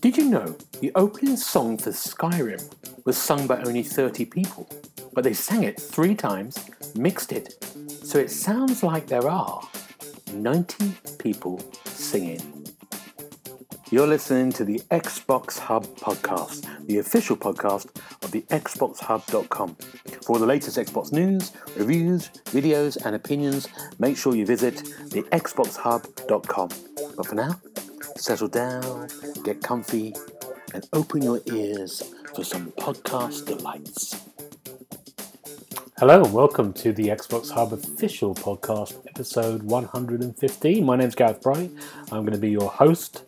Did you know the opening song for Skyrim was sung by only 30 people, but they sang it three times, mixed it, so it sounds like there are 90 people singing. You're listening to the Xbox Hub podcast, the official podcast of the XboxHub.com. For all the latest Xbox news, reviews, videos, and opinions, make sure you visit the XboxHub.com. But for now, settle down, get comfy, and open your ears for some podcast delights. Hello and welcome to the Xbox Hub official podcast, episode 115. My name's Gareth Bright. I'm going to be your host,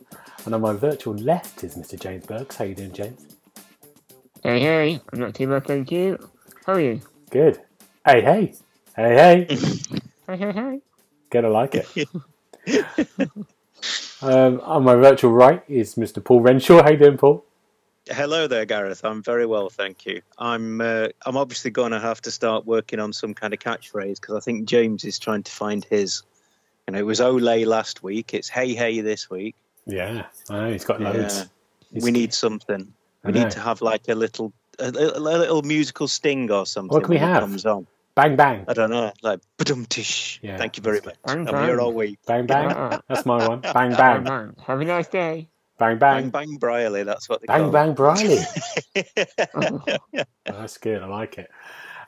and on my virtual left is Mr. James Burks. How you doing, James? Hey, hey, I'm not too bad, thank you. How are you? Good. Hey, hey, hey, hey. Hey, hey, hey. Gonna like it. um, on my virtual right is Mr. Paul Renshaw. How you doing, Paul? Hello there, Gareth. I'm very well, thank you. I'm uh, I'm obviously going to have to start working on some kind of catchphrase because I think James is trying to find his. You know, it was Olay last week. It's Hey Hey this week. Yeah, I know he's got loads. Yeah. He's- we need something. We need to have like a little a, a, a little musical sting or something. What can we have? Comes on. Bang bang, I don't know, like badum tish. Yeah, Thank you very much. Bang, I'm here all week. bang bang. That's my one. Bang bang, bang, bang. Have a nice day. bang Bang bang, bang Briley, that's what they bang call bang, Briley. it. That's good. I like it.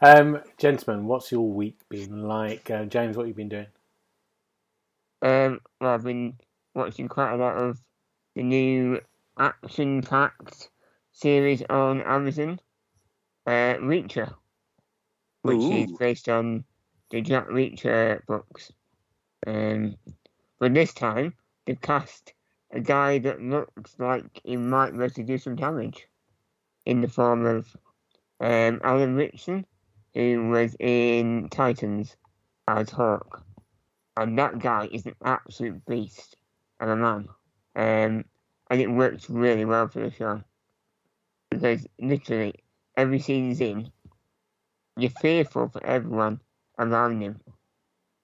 Um, gentlemen, what's your week been like? Uh, James, what have you been doing? um, well, I've been watching quite a lot of the new action-packed series on Amazon, uh, Reacher, which is based on the Jack Reacher books. Um, but this time they've cast a guy that looks like he might be able to do some damage, in the form of um, Alan Ritchson, who was in Titans as Hawk, and that guy is an absolute beast of a man. Um, and it works really well for the show because literally every in, you're fearful for everyone around him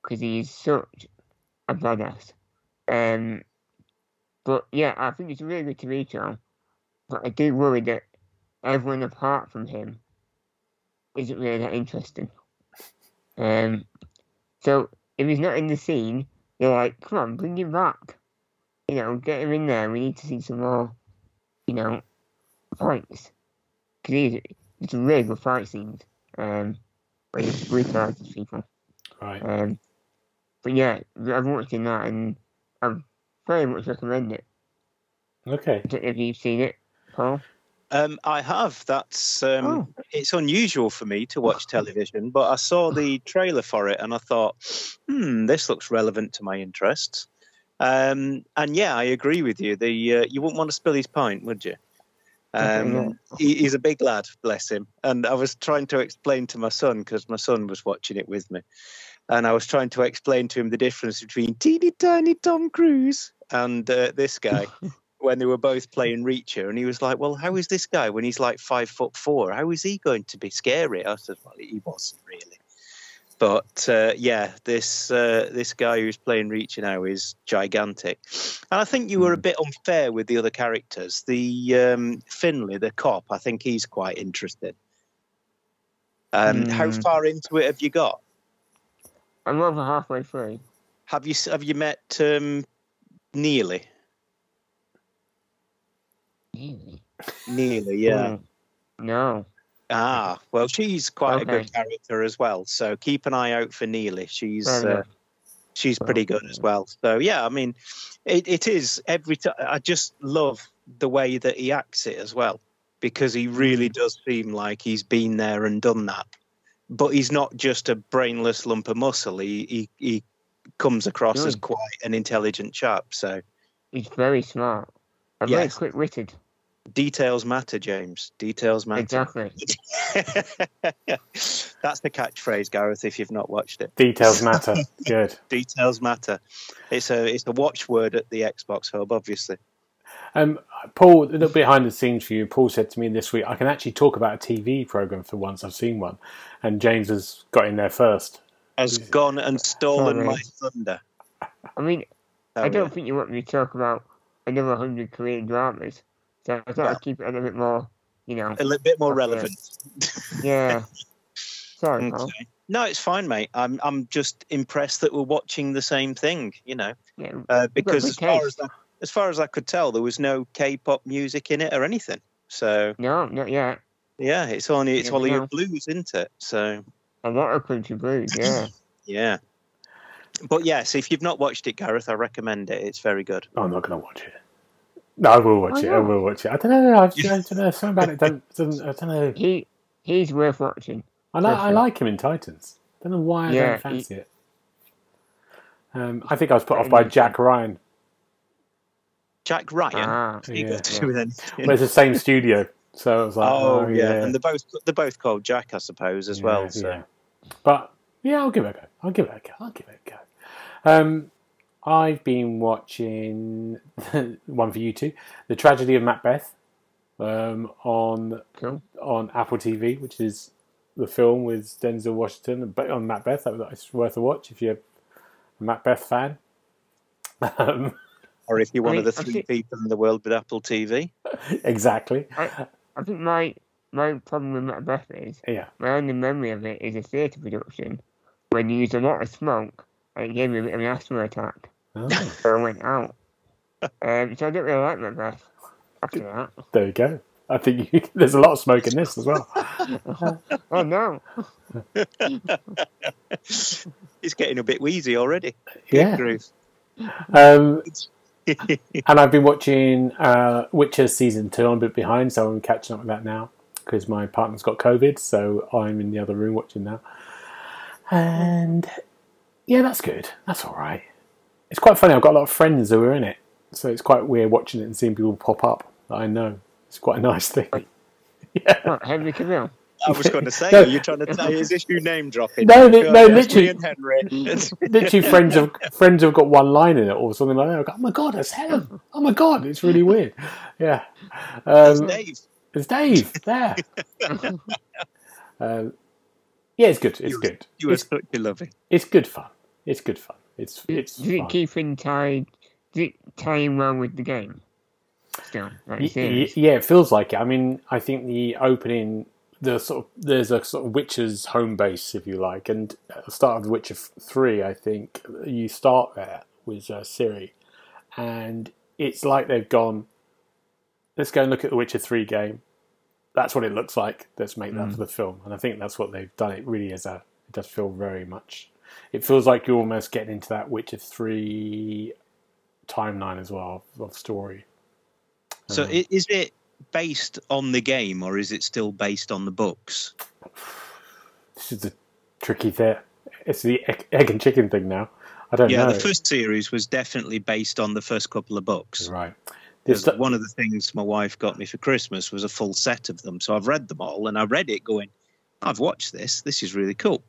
because he is such a badass. Um, but yeah, I think it's really good TV show. But I do worry that everyone apart from him isn't really that interesting. Um, so if he's not in the scene, you're like, come on, bring him back. You know, get him in there. We need to see some more, you know, fights. Because he's it's a really good fight scenes. Um, where he brutalizes people. Right. Um, but yeah, I've watched in that and I very much recommend it. Okay. I don't know if you've seen it, Paul. Um, I have. That's um, Oh. it's unusual for me to watch television, but I saw the trailer for it and I thought, hmm, this looks relevant to my interests. Um, and yeah, I agree with you. The uh, you wouldn't want to spill his pint, would you? Um, he, he's a big lad, bless him. And I was trying to explain to my son because my son was watching it with me, and I was trying to explain to him the difference between teeny tiny Tom Cruise and uh, this guy when they were both playing Reacher, and he was like, "Well, how is this guy when he's like five foot four? How is he going to be scary?" I said, "Well, he wasn't really." But uh, yeah, this uh, this guy who's playing Reacher now is gigantic, and I think you were a bit unfair with the other characters. The um, Finlay, the cop, I think he's quite interesting. Um, How Hmm. far into it have you got? I'm over halfway through. Have you have you met um, Neely? Really? Neely, yeah. Mm. No. Ah, well, she's quite a good character as well. So keep an eye out for Neely. She's uh, she's pretty good as well. So yeah, I mean, it, it is every time. I just love the way that he acts it as well, because he really does seem like he's been there and done that. But he's not just a brainless lump of muscle. He he, he comes across as quite an intelligent chap. So He's very smart. And very Yes. quick witted. Details matter, James. Details matter. Exactly. That's the catchphrase, Gareth. If you've not watched it. Details matter. Good. details matter. It's a it's a watchword at the Xbox Hub, obviously. Um, Paul, a little behind the scenes for you. Paul said to me this week, I can actually talk about a TV program for once. I've seen one, and James has got in there first. has gone and stolen Sorry. my thunder. I mean, I don't think you want me to talk about another 100 Korean dramas. So I thought Well. I'd keep it a little bit more, you know. a little bit more relevant. Yeah. Sorry, pal. Okay. No, it's fine, mate. I'm I'm just impressed that we're watching the same thing. You know, Yeah. uh, because as far taste. as I, as far as I could tell, there was no K-pop music in it or anything. So No, not yet. yeah, it's only it's Yeah, Hollywood no. blues, isn't it? So A lot of country blues, yeah. yeah. But yes, if you've not watched it, Gareth, I recommend it. It's very good. I'm not going to watch it. No, I will watch Why it. I will watch it. I don't know. I, just, I don't know. Something about it don't, doesn't. I don't know. he he's worth watching. I like. I like him in Titans. I Don't know why I Yeah, don't fancy it. Um, I think I was put off by Jack Ryan. Jack Ryan. Ah, yeah, got yeah. do with anything. Well, it's the same studio, so it was like, Oh, oh, yeah. yeah, and they're both they're both called Jack, I suppose, as Yeah, well. So yeah. But yeah, I'll give it a go. I'll give it a go. I'll give it a go. Um, I've been watching one for you two, The Tragedy of Macbeth, um, on cool. on Apple TV, which is the film with Denzel Washington, but on Macbeth. That was it's worth a watch if you're a Macbeth fan. Um, or if you're one I of the three think- people in the world with Apple TV. exactly. I, I think my my problem with Macbeth is Yeah. my only memory of it is a theatre production when you used a lot of smoke and it gave me a bit of an asthma attack. Oh, So I went out. Um, so I don't really like Macbeth after that. there you go. I think you, there's a lot of smoke in this as well. Oh no. He's getting a bit wheezy already. Yeah. Groove. Um, and I've been watching uh, Witcher season two. I'm a bit behind, so I'm catching up with that now because my partner's got COVID, so I'm in the other room watching now. And yeah, that's good. That's all right. It's quite funny. I've got a lot of friends who are in it, so it's quite weird watching it and seeing people pop up that I know. It's quite a nice thing. Yeah. What, Henry Cavill? I was going to say, No. are you trying to say, is this you name dropping? No, no, no, literally- me and Henry. Literally, friends have friends have got one line in it or something like that. Go, oh my god, it's Helen! Oh my god, it's really weird. Yeah, It's um, Dave. It's Dave there. um, yeah, it's good. It's You- good. You were It's, such a lovely. it's good fun. It's good fun. It's it's Does it keep in tied? Does it tie in well with the game? Still, like Y- y- yeah, it feels like it. I mean, I think the opening, the sort of there's a sort of Witcher's home base, if you like, and at the start of The Witcher Three, I think you start there with uh, Ciri, and it's like they've gone. Let's go and look at the Witcher Three game. That's what it looks like. Let's make that Mm. for the film, and I think that's what they've done. It really is a. It does feel very much. It feels like you're almost getting into that Witcher Three timeline as well of story. So Um, is it based on the game or is it still based on the books? This is a tricky thing. It's the egg, and chicken thing now. I don't Yeah, know. Yeah, the first series was definitely based on the first couple of books. right. This, Because one of the things my wife got me for Christmas was a full set of them. So I've read them all and I read it going, I've watched this. This is really cool.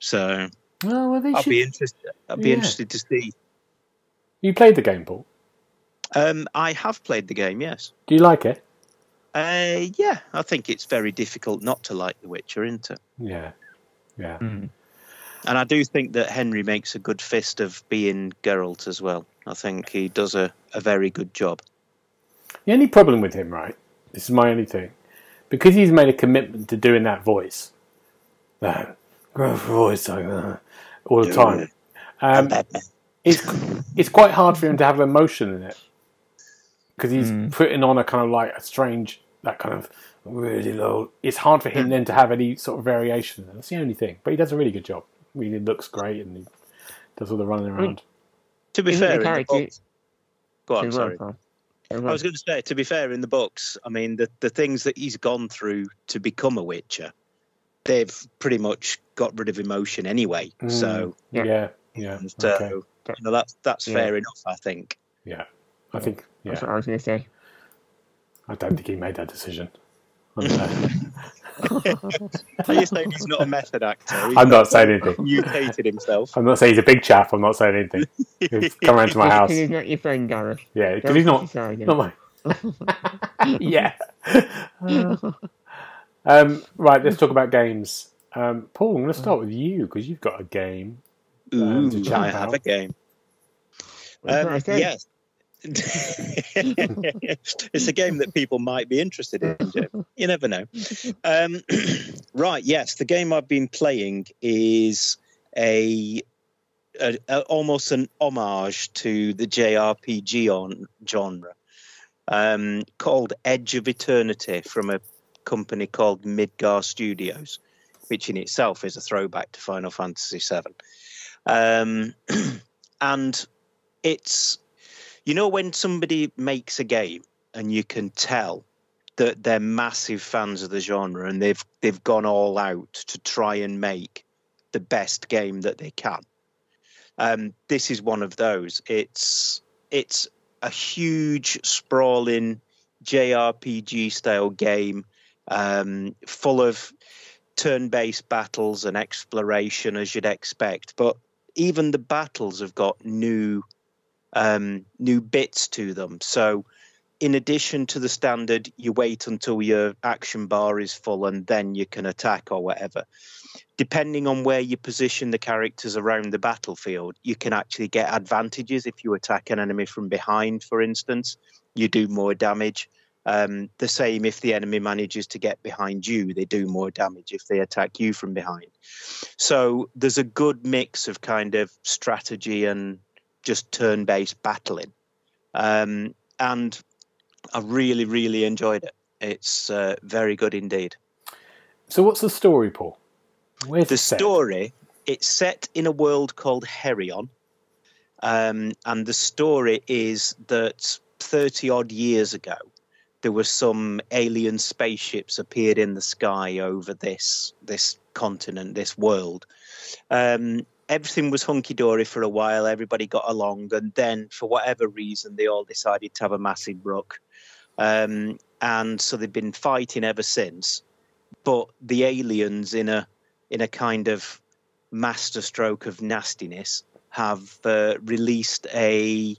So oh, well, they I'd should- be interested. I'll be Yeah. interested to see. You played the game, Paul. Um, I have played the game, yes. Do you like it? Uh, yeah, I think it's very difficult not to like The Witcher, isn't it? Yeah. Yeah. Mm. And I do think that Henry makes a good fist of being Geralt as well. I think he does a, a very good job. The only problem with him, right? This is my only thing. Because he's made a commitment to doing that voice, that gruff voice like that, all the time. Um, it's it's quite hard for him to have emotion in it because he's Mm. putting on a kind of like a strange that kind of really low. It's hard for him then to have any sort of variation. That's the only thing. But he does a really good job. I mean, he looks great and he does all the running around. To be Isn't the fair, in the character- books, go on, sorry. well, I was going to say, to be fair, in the books, I mean, the, the things that he's gone through to become a Witcher, they've pretty much got rid of emotion anyway. Mm. So, Yeah. Yeah, yeah. so okay. you know, that's that's Yeah. fair enough, I think. Yeah, I think. Yeah, That's what I was going to say. I don't think he made that decision. I'm, uh, Are you saying he's not a method actor? He's I'm not saying anything. mutated himself. I'm not saying he's a big chap. I'm not saying anything. He's come around to my house. He's not your friend, Gareth. Yeah, because he's not. criticise him. Not my. yeah. um, right, let's talk about games. Um, Paul, I'm going to start with you because you've got a game. Ooh, to chat I have a game. What did I Um, say? yes. it's a game that people might be interested in. Jim. You never know. Um, right, yes, the game I've been playing is a, a, a almost an homage to the JRPG on genre, um, called Edge of Eternity from a company called Midgar Studios, which in itself is a throwback to Final Fantasy VII. Um, and it's you know when somebody makes a game and you can tell that they're massive fans of the genre and they've they've gone all out to try and make the best game that they can. Um, this is one of those. It's it's a huge sprawling JRPG style game, um, full of turn-based battles and exploration as you'd expect. But even the battles have got new um, new bits to them. So, in addition to the standard, you wait until your action bar is full and then you can attack or whatever. Depending on where you position the characters around the battlefield, you can actually get advantages if you attack an enemy from behind, for instance. You do more damage. Um, the same if the enemy manages to get behind you, they do more damage if they attack you from behind. So there's a good mix of kind of strategy and just turn-based battling, um, and I really, really enjoyed it. It's uh, very good indeed. So, what's the story, Paul? Where's The it story it's set in a world called Heryon, um, and the story is that thirty odd years ago there were some alien spaceships appeared in the sky over this this continent, this world. Um, everything was hunky dory for a while. Everybody got along, and then for whatever reason, they all decided to have a massive ruck, um, and so they've been fighting ever since. But the aliens, in a in a kind of masterstroke of nastiness, have uh, released a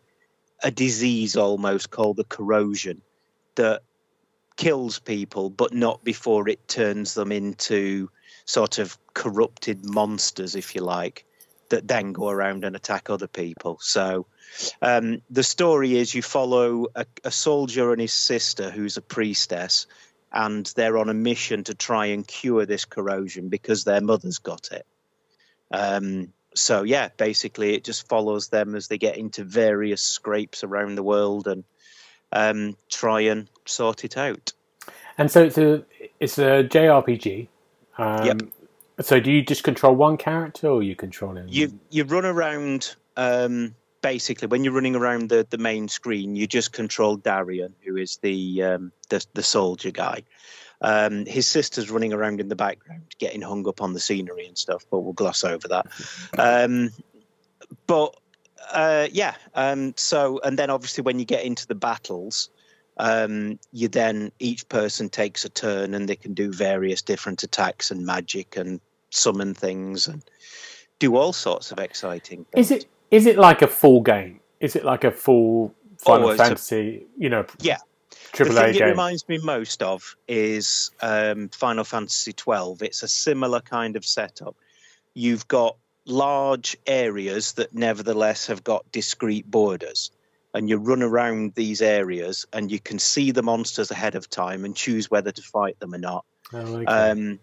a disease almost called the corrosion that kills people, but not before it turns them into sort of corrupted monsters, if you like, that then go around and attack other people. So um, the story is you follow a, a soldier and his sister, who's a priestess, and they're on a mission to try and cure this corrosion because their mother's got it. Um, so yeah, basically it just follows them as they get into various scrapes around the world and um, try and sort it out. And so it's a it's a JRPG. Um, Yep. So do you just control one character, or you controlling? You you run around um, basically when you're running around the, the main screen, you just control Daryon, who is the um, the, the soldier guy. Um, his sister's running around in the background, getting hung up on the scenery and stuff, but we'll gloss over that. Um, but uh, yeah, um, so and then obviously when you get into the battles, um, you then each person takes a turn and they can do various different attacks and magic and summon things and do all sorts of exciting things. Is it is it like a full game? Is it like a full Final Oh, it's a- Fantasy? you know, Yeah. triple the A thing it game. reminds me most of is um, Final Fantasy twelve. It's a similar kind of setup. You've got large areas that nevertheless have got discrete borders, and you run around these areas and you can see the monsters ahead of time and choose whether to fight them or not. Oh, okay. Um,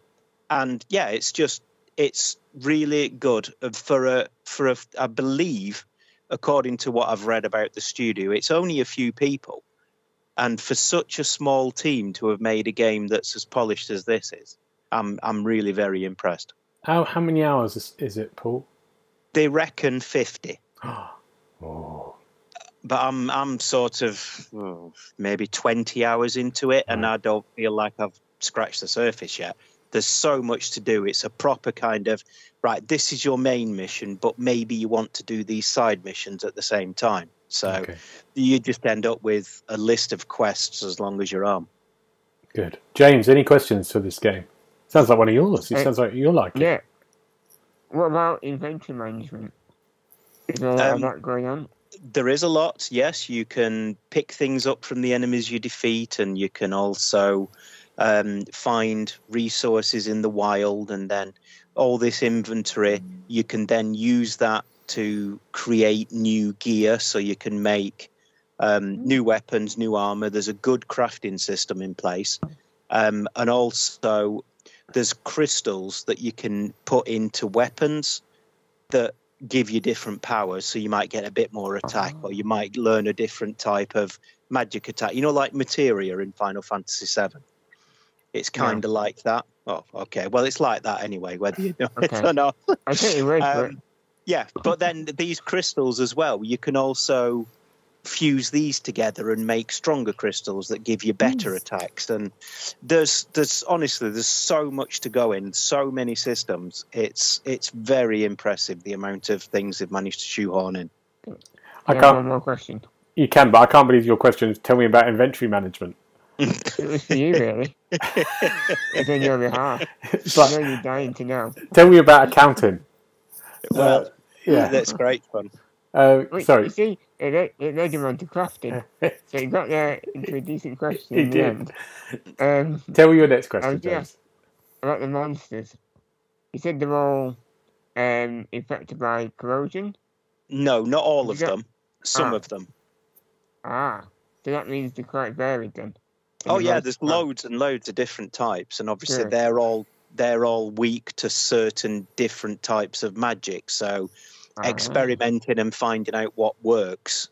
and yeah, it's just it's really good for a for a I believe, according to what I've read about the studio, it's only a few people, and for such a small team to have made a game that's as polished as this is, I'm I'm really very impressed. How how many hours is, is it, Paul? They reckon fifty, oh, but I'm I'm sort of oh, maybe twenty hours into it, and I don't feel like I've scratched the surface yet. There's so much to do. It's a proper kind of right. This is your main mission, but maybe you want to do these side missions at the same time. So okay, you just end up with a list of quests as long as your arm. good. James, any questions for this game? Sounds like one of yours. It Uh, sounds like you're like it. Yeah. What about inventory management? Is there a lot of Um, that going on? There is a lot. Yes, you can pick things up from the enemies you defeat, and you can also um, find resources in the wild, and then all this inventory. You can then use that to create new gear, so you can make um, new weapons, new armor. There's a good crafting system in place, um, and also there's crystals that you can put into weapons that give you different powers. So you might get a bit more attack, or you might learn a different type of magic attack. You know, like materia in Final Fantasy VII. It's kind of like that. Oh, okay. Well, it's like that anyway, whether you know it Okay. or not. I think you word for. Um, yeah, but then these crystals as well, you can also fuse these together and make stronger crystals that give you better attacks. And there's there's honestly there's so much to go in, so many systems. It's it's very impressive the amount of things they've managed to shoehorn in. I I can't. one more question. You can, but I can't believe your question is tell me about inventory management. It was for you, really. it's on your behalf. It's I like, know you're dying to know. tell me about accounting. Well, uh, Yeah. that's great fun. Uh, Wait, sorry. You see, it led, it led him on to crafting. so he got there into a decent question He in the did. end. Um, Tell me your next question, was James. about the monsters. You said they're all um, infected by corrosion. No, not all of You got- them. Some Ah. of them. Ah, so that means they're quite varied then. Oh the yeah, there's part. loads and loads of different types, and obviously Sure. they're all they're all weak to certain different types of magic. So Ah, experimenting and finding out what works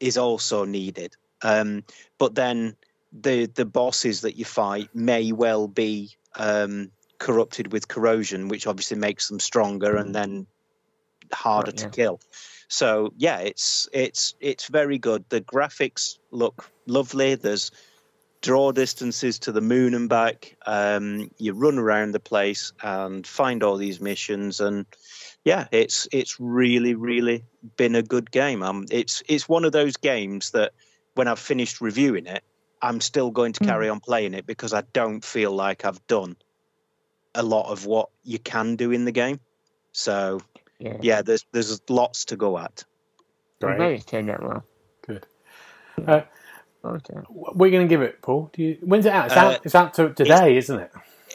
is also needed. Um, but then the the bosses that you fight may well be um, corrupted with corrosion, which obviously makes them stronger and then harder Right, to yeah. kill. So yeah, it's it's it's very good. The graphics look lovely. There's draw distances to the moon and back. Um, you run around the place and find all these missions, and yeah, it's it's really really been a good game. Um, it's it's one of those games that when I've finished reviewing it, I'm still going to carry on playing it because I don't feel like I've done a lot of what you can do in the game. So yeah. yeah, there's there's lots to go at. Great. glad it's turned out well. Good. Uh, Okay. we're going to give it, Paul? Do you, when's it out? It's Uh, out. It's out to today, isn't it?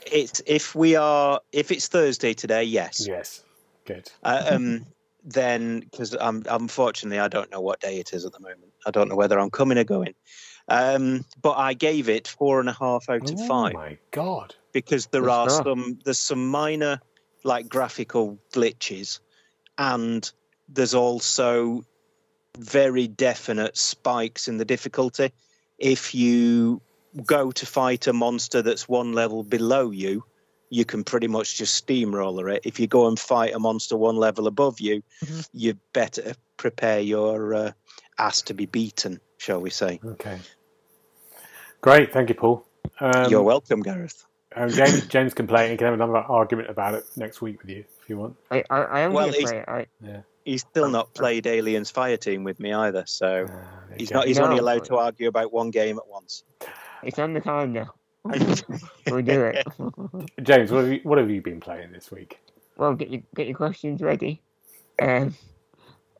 It's if we are if it's Thursday today, yes. Yes. Good. Uh, um, then because um, unfortunately I don't know what day it is at the moment. I don't know whether I'm coming or going. Um, but I gave it four and a half out of oh five my god. because there Good are stuff. some there's some minor like graphical glitches, and there's also very definite spikes in the difficulty. If you go to fight a monster that's one level below you, you can pretty much just steamroller it. If you go and fight a monster one level above you, Mhm. you better prepare your uh, ass to be beaten, shall we say. Okay. Great. Thank you, Paul. Um, You're welcome, Gareth. um, James, James can play it and can have another argument about it next week with you if you want. I, I, I am Well, going to he's- play it. I, He's still not played Aliens Fireteam with me either, so Uh, he's go. not. He's only allowed to argue about one game at once. it's on the calendar. we'll do it. James, what have, you, what have you been playing this week? well, get your get your questions ready. Um,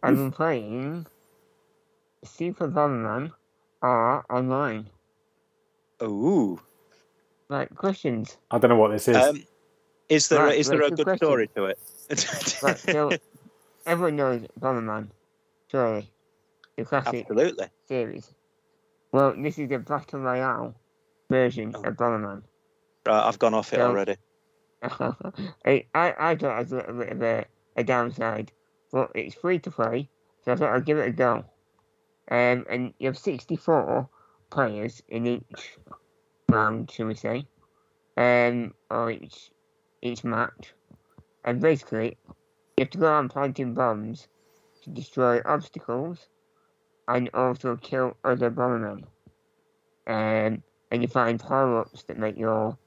I've been playing Super Bomberman R online. Ooh. Right, questions. I don't know what this is. Um, is there Right, is there a good good question. story to it? Right, so everyone knows Bomberman, surely. The classic Absolutely. series. Well, this is the Battle Royale version Oh. of Bomberman. Right, I've gone off it So- already. I, I I thought it was a little bit of a, a downside, but it's free to play, so I thought I'd give it a go. Um, and you have 64 players in each round, shall we say, um, or each each match. And basically, you have to go around planting bombs to destroy obstacles and also kill other bombermen. Um, and you find power ups that make your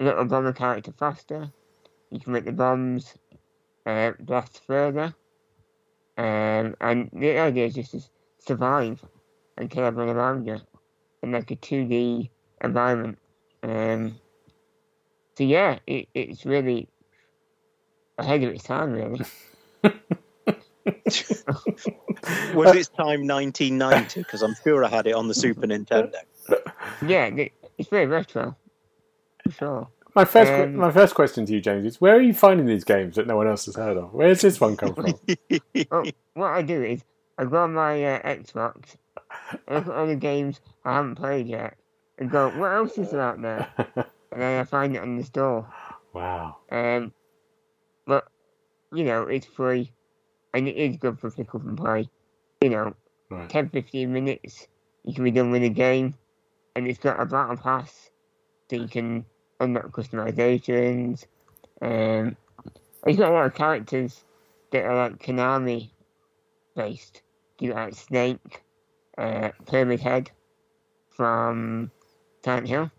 little bomber character faster. You can make the bombs uh, blast further. Um, and the idea is just to survive and kill everyone around you in like a 2D environment. Um, so yeah, it, it's really ahead of its time, really. Was its time 1990? Because I'm sure I had it on the Super Nintendo. yeah, it's very retro. for sure. My first, Um, my first question to you, James, is where are you finding these games that no one else has heard of? Where's this one come from? Well, what I do is I go on my uh, Xbox, look at all the games I haven't played yet, and go, what else is there out there? And then I find it on the store. wow. Um, but you know, it's free, and it is good for pick up and play. You know, Right. 10, 15 minutes, you can be done with a game, and it's got a battle pass, so you can unlock customizations. Um, it's got a lot of characters that are like Konami based. You got like Snake, uh, Pyramid Head from Silent Hill.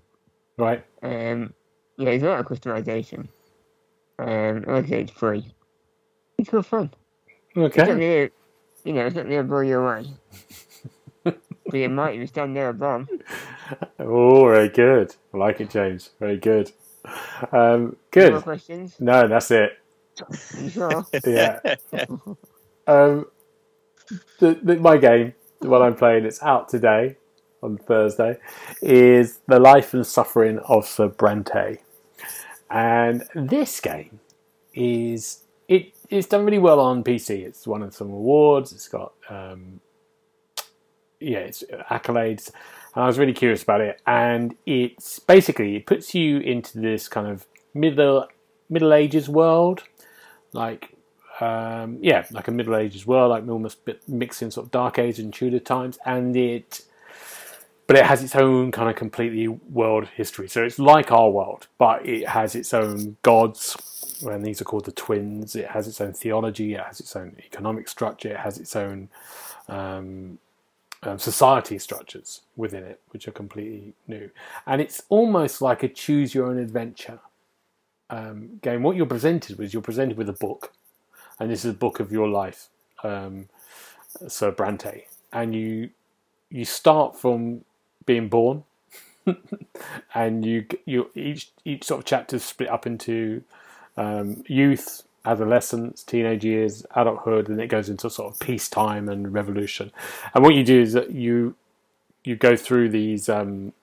Right. Um, yeah, there's a lot of customization. Um, like I say, it's free. It's good fun. Okay. you know, it's not gonna blow you away. but it might you stand there a. Oh, very good. I like it, James. Very good. Um, More good. questions? No, that's it. You sure? Yeah. Um, the, the, my game, the one I'm playing, it's out today on Thursday, is The Life and Suffering of Sir Brante. And this game is it it's done really well on PC. It's won some awards. It's got um, yeah, it's accolades. And I was really curious about it. And it's basically it puts you into this kind of middle Middle Ages world, like um, yeah, like a Middle Ages world, like almost mixing sort of Dark Age and Tudor times, and it, but it has its own kind of completely world history. So it's like our world, but it has its own gods, and these are called the twins. It has its own theology. It has its own economic structure. It has its own um, um, society structures within it, which are completely new, and it's almost like a choose your own adventure um, game. What you're presented with, you're presented with a book, and this is a book of your life, um, Sir Brante, and you you start from being born, and you you each each sort of chapter is split up into um, youth, adolescence, teenage years, adulthood, and it goes into sort of peacetime and revolution. And what you do is that you you go through these um,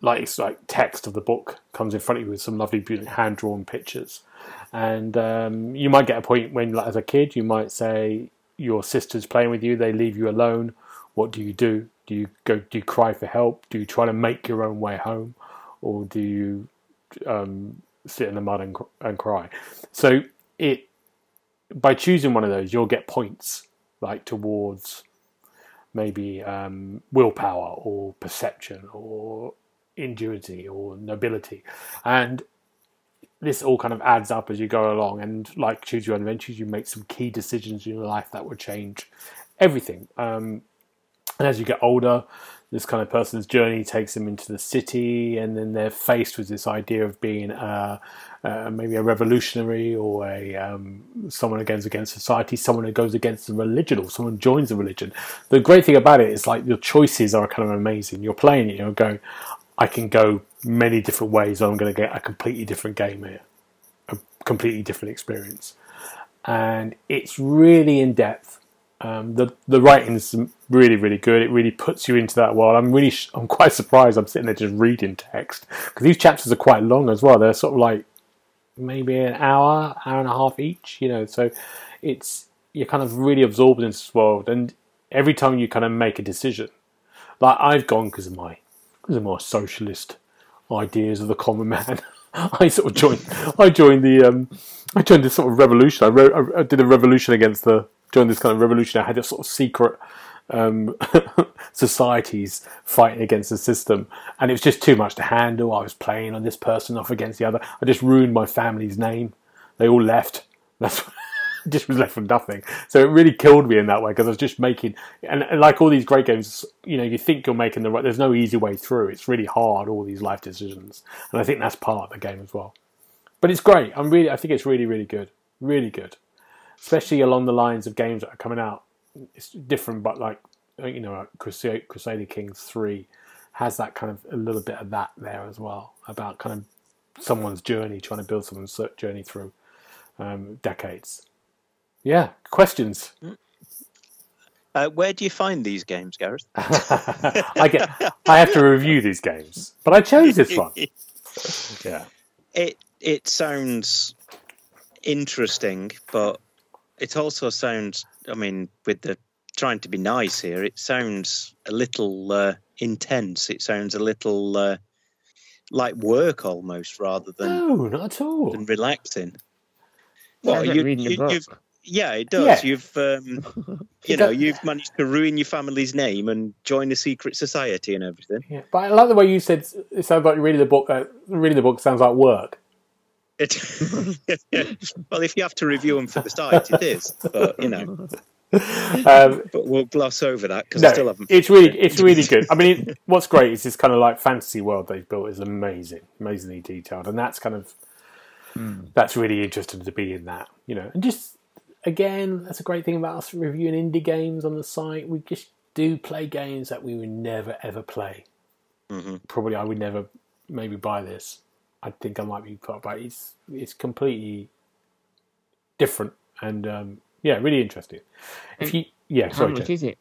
like it's like text of the book comes in front of you with some lovely, beautiful hand drawn pictures, and um, you might get a point when, like, as a kid, you might say your sister's playing with you, they leave you alone. What do you do? Do you go? Do you cry for help? Do you try to make your own way home, or do you um, sit in the mud and, and cry? So it by choosing one of those, you'll get points like towards maybe um, willpower or perception or ingenuity or nobility, and this all kind of adds up as you go along. And like choose your own adventures, you make some key decisions in your life that will change everything. Um, and as you get older, this kind of person's journey takes them into the city, and then they're faced with this idea of being uh, uh, maybe a revolutionary or a um, someone against against society, someone who goes against the religion, or someone joins the religion. The great thing about it is like your choices are kind of amazing. You're playing it, you're going, I can go many different ways. I'm going to get a completely different game here, a completely different experience, and it's really in depth. Um, the the writing is really really good. It really puts you into that world. I'm really sh- I'm quite surprised. I'm sitting there just reading text because these chapters are quite long as well. They're sort of like maybe an hour, hour and a half each. You know, so it's you're kind of really absorbed in this world. And every time you kind of make a decision, like I've gone because of my because of my socialist ideas of the common man. I sort of joined. I joined the. Um, I joined this sort of revolution. I, wrote, I did a revolution against the. Joined this kind of revolution. I had a sort of secret um, societies fighting against the system, and it was just too much to handle. I was playing on this person off against the other. I just ruined my family's name. They all left. That's just was left with nothing. So it really killed me in that way because I was just making, and, and like all these great games, you know, you think you're making the right. There's no easy way through. It's really hard. All these life decisions, and I think that's part of the game as well. But it's great. I'm really, I think it's really, really good. Really good, especially along the lines of games that are coming out. It's different, but like you know, like Crusader, Crusader Kings Three has that kind of a little bit of that there as well about kind of someone's journey, trying to build someone's journey through um, decades. Yeah, questions. Uh, where do you find these games, Gareth? I get. I have to review these games, but I chose this one. Yeah. it it sounds interesting, but it also sounds. I mean, with the trying to be nice here, it sounds a little uh, intense. It sounds a little uh, like work almost, rather than No, not at all. than relaxing. Well, Well, you, reading you, book. you've yeah, it does. Yeah. You've um, you know you've managed to ruin your family's name and join a secret society and everything. Yeah, but I like the way you said it sounds like reading the book. Uh, reading the book sounds like work. It, well, if you have to review them for the site, it is. But you know, Um, but we'll gloss over that because no, I still haven't. it's really, it's really good. I mean, it, what's great is this kind of like fantasy world they've built is amazing, amazingly detailed, and that's kind of that's really interesting to be in that, you know. And just again, that's a great thing about us reviewing indie games on the site. We just do play games that we would never ever play. Mhm. Probably, I would never maybe buy this. I think I might be put, but it's it's completely different and um, yeah, really interesting. If you yeah, How sorry, much Jay. is it?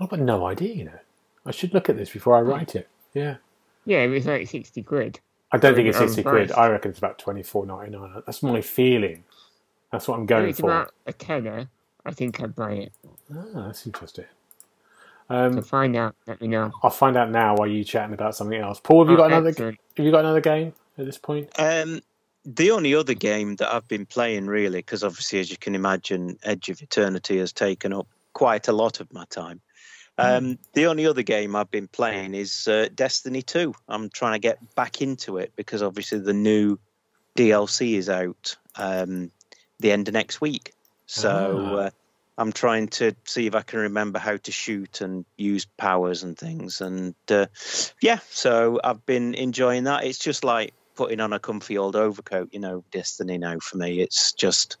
I've got no idea, you know. I should look at this before I write it. Yeah. Yeah, it was like sixty quid. I don't think it's Um, 60 price. quid. I reckon it's about twenty four ninety nine. That's my feeling. That's what I'm If going it's for. about a tenner, I think I'd buy it. Ah, that's interesting. So Um, find out, let me know. I'll find out now while you're chatting about something else. Paul, have you Oh, got another? excellent. Have you got another game at this point? Um, the only other game that I've been playing, really, because obviously, as you can imagine, Edge of Eternity has taken up quite a lot of my time. Um, the only other game I've been playing is uh, Destiny 2. I'm trying to get back into it because obviously the new DLC is out um, the end of next week. So Ah. uh, I'm trying to see if I can remember how to shoot and use powers and things. And uh, yeah, so I've been enjoying that. It's just like putting on a comfy old overcoat, you know, Destiny now for me. It's just,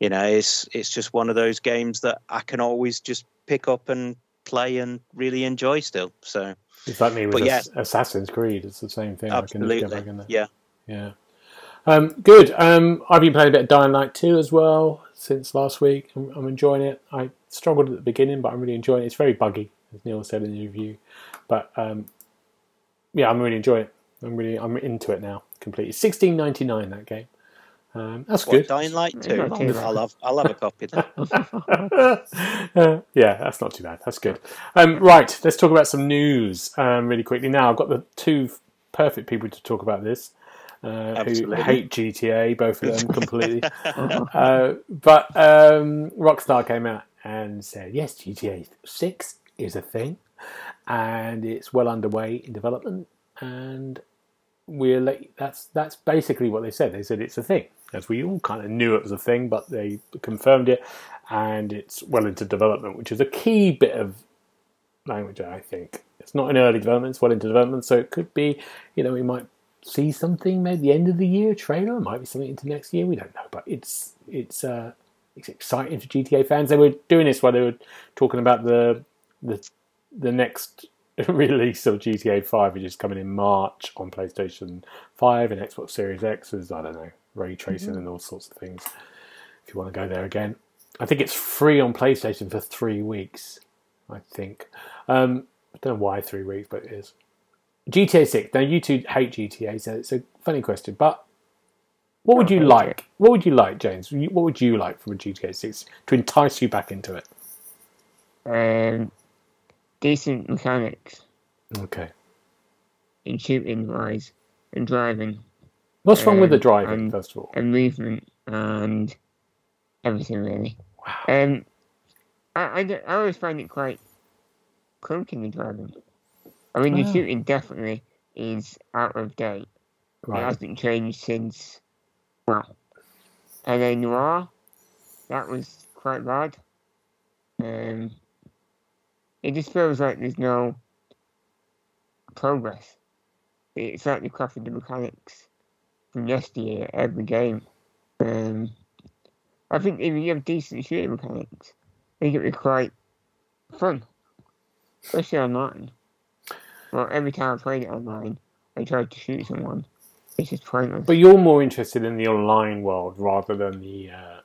you know, it's it's just one of those games that I can always just pick up and play and really enjoy still. So It's like me with But yeah. Assassin's Creed. It's the same thing. I can back in absolutely, yeah. Yeah. Um, good. Um, I've been playing a bit of Dying Light 2 as well since last week. I'm, I'm enjoying it. I struggled at the beginning, but I'm really enjoying it. It's very buggy, as Neil said in the review. But um, yeah, I'm really enjoying it. I'm really I'm into it now completely. Sixteen ninety nine that game. Um, that's What, good. Dying Light 2? too. I'll have I'll have a copy then. Uh, yeah, that's not too bad. That's good. Um, right, let's talk about some news um, really quickly. Now, I've got the two perfect people to talk about this. Uh, who hate GTA, both of them completely. uh, but um, Rockstar came out and said, yes, GTA 6 is a thing and it's well underway in development. And we're late. That's, that's basically what they said. They said it's a thing, as we all kind of knew it was a thing, but they confirmed it and it's well into development, which is a key bit of language, I think. It's not in early development, it's well into development, so it could be, you know, we might see something maybe the end of the year trailer, might be something into next year, we don't know, but it's it's uh it's exciting for GTA fans. They were doing this while they were talking about the the the next release of GTA 5, which is coming in March on PlayStation 5 and Xbox Series X, as I don't know, ray tracing and all sorts of things. If you want to go there again, I think it's free on PlayStation for three weeks. I think. Um, I don't know why three weeks, but it is. GTA 6. Now, you two hate GTA, so it's a funny question. But what would you like? What would you like, James? What would you like from a GTA 6 to entice you back into it? Um, decent mechanics Okay. in shooting wise and driving What's wrong with the Um, driving, um, first of all? and movement and everything really. Wow. Um, I, I, I always find it quite clunky the driving. I mean, the Ah. shooting definitely is out of date. Right. It hasn't changed since, well, LA Noire. That was quite bad. Um, it just feels like there's no progress. It's like they copied the mechanics from yesteryear every game. Um, I think if you have decent shooting mechanics, I think it would be quite fun, especially online. Well, every time I played it online, I tried to shoot someone. It's just pointless. But you're more interested in the online world rather than the uh,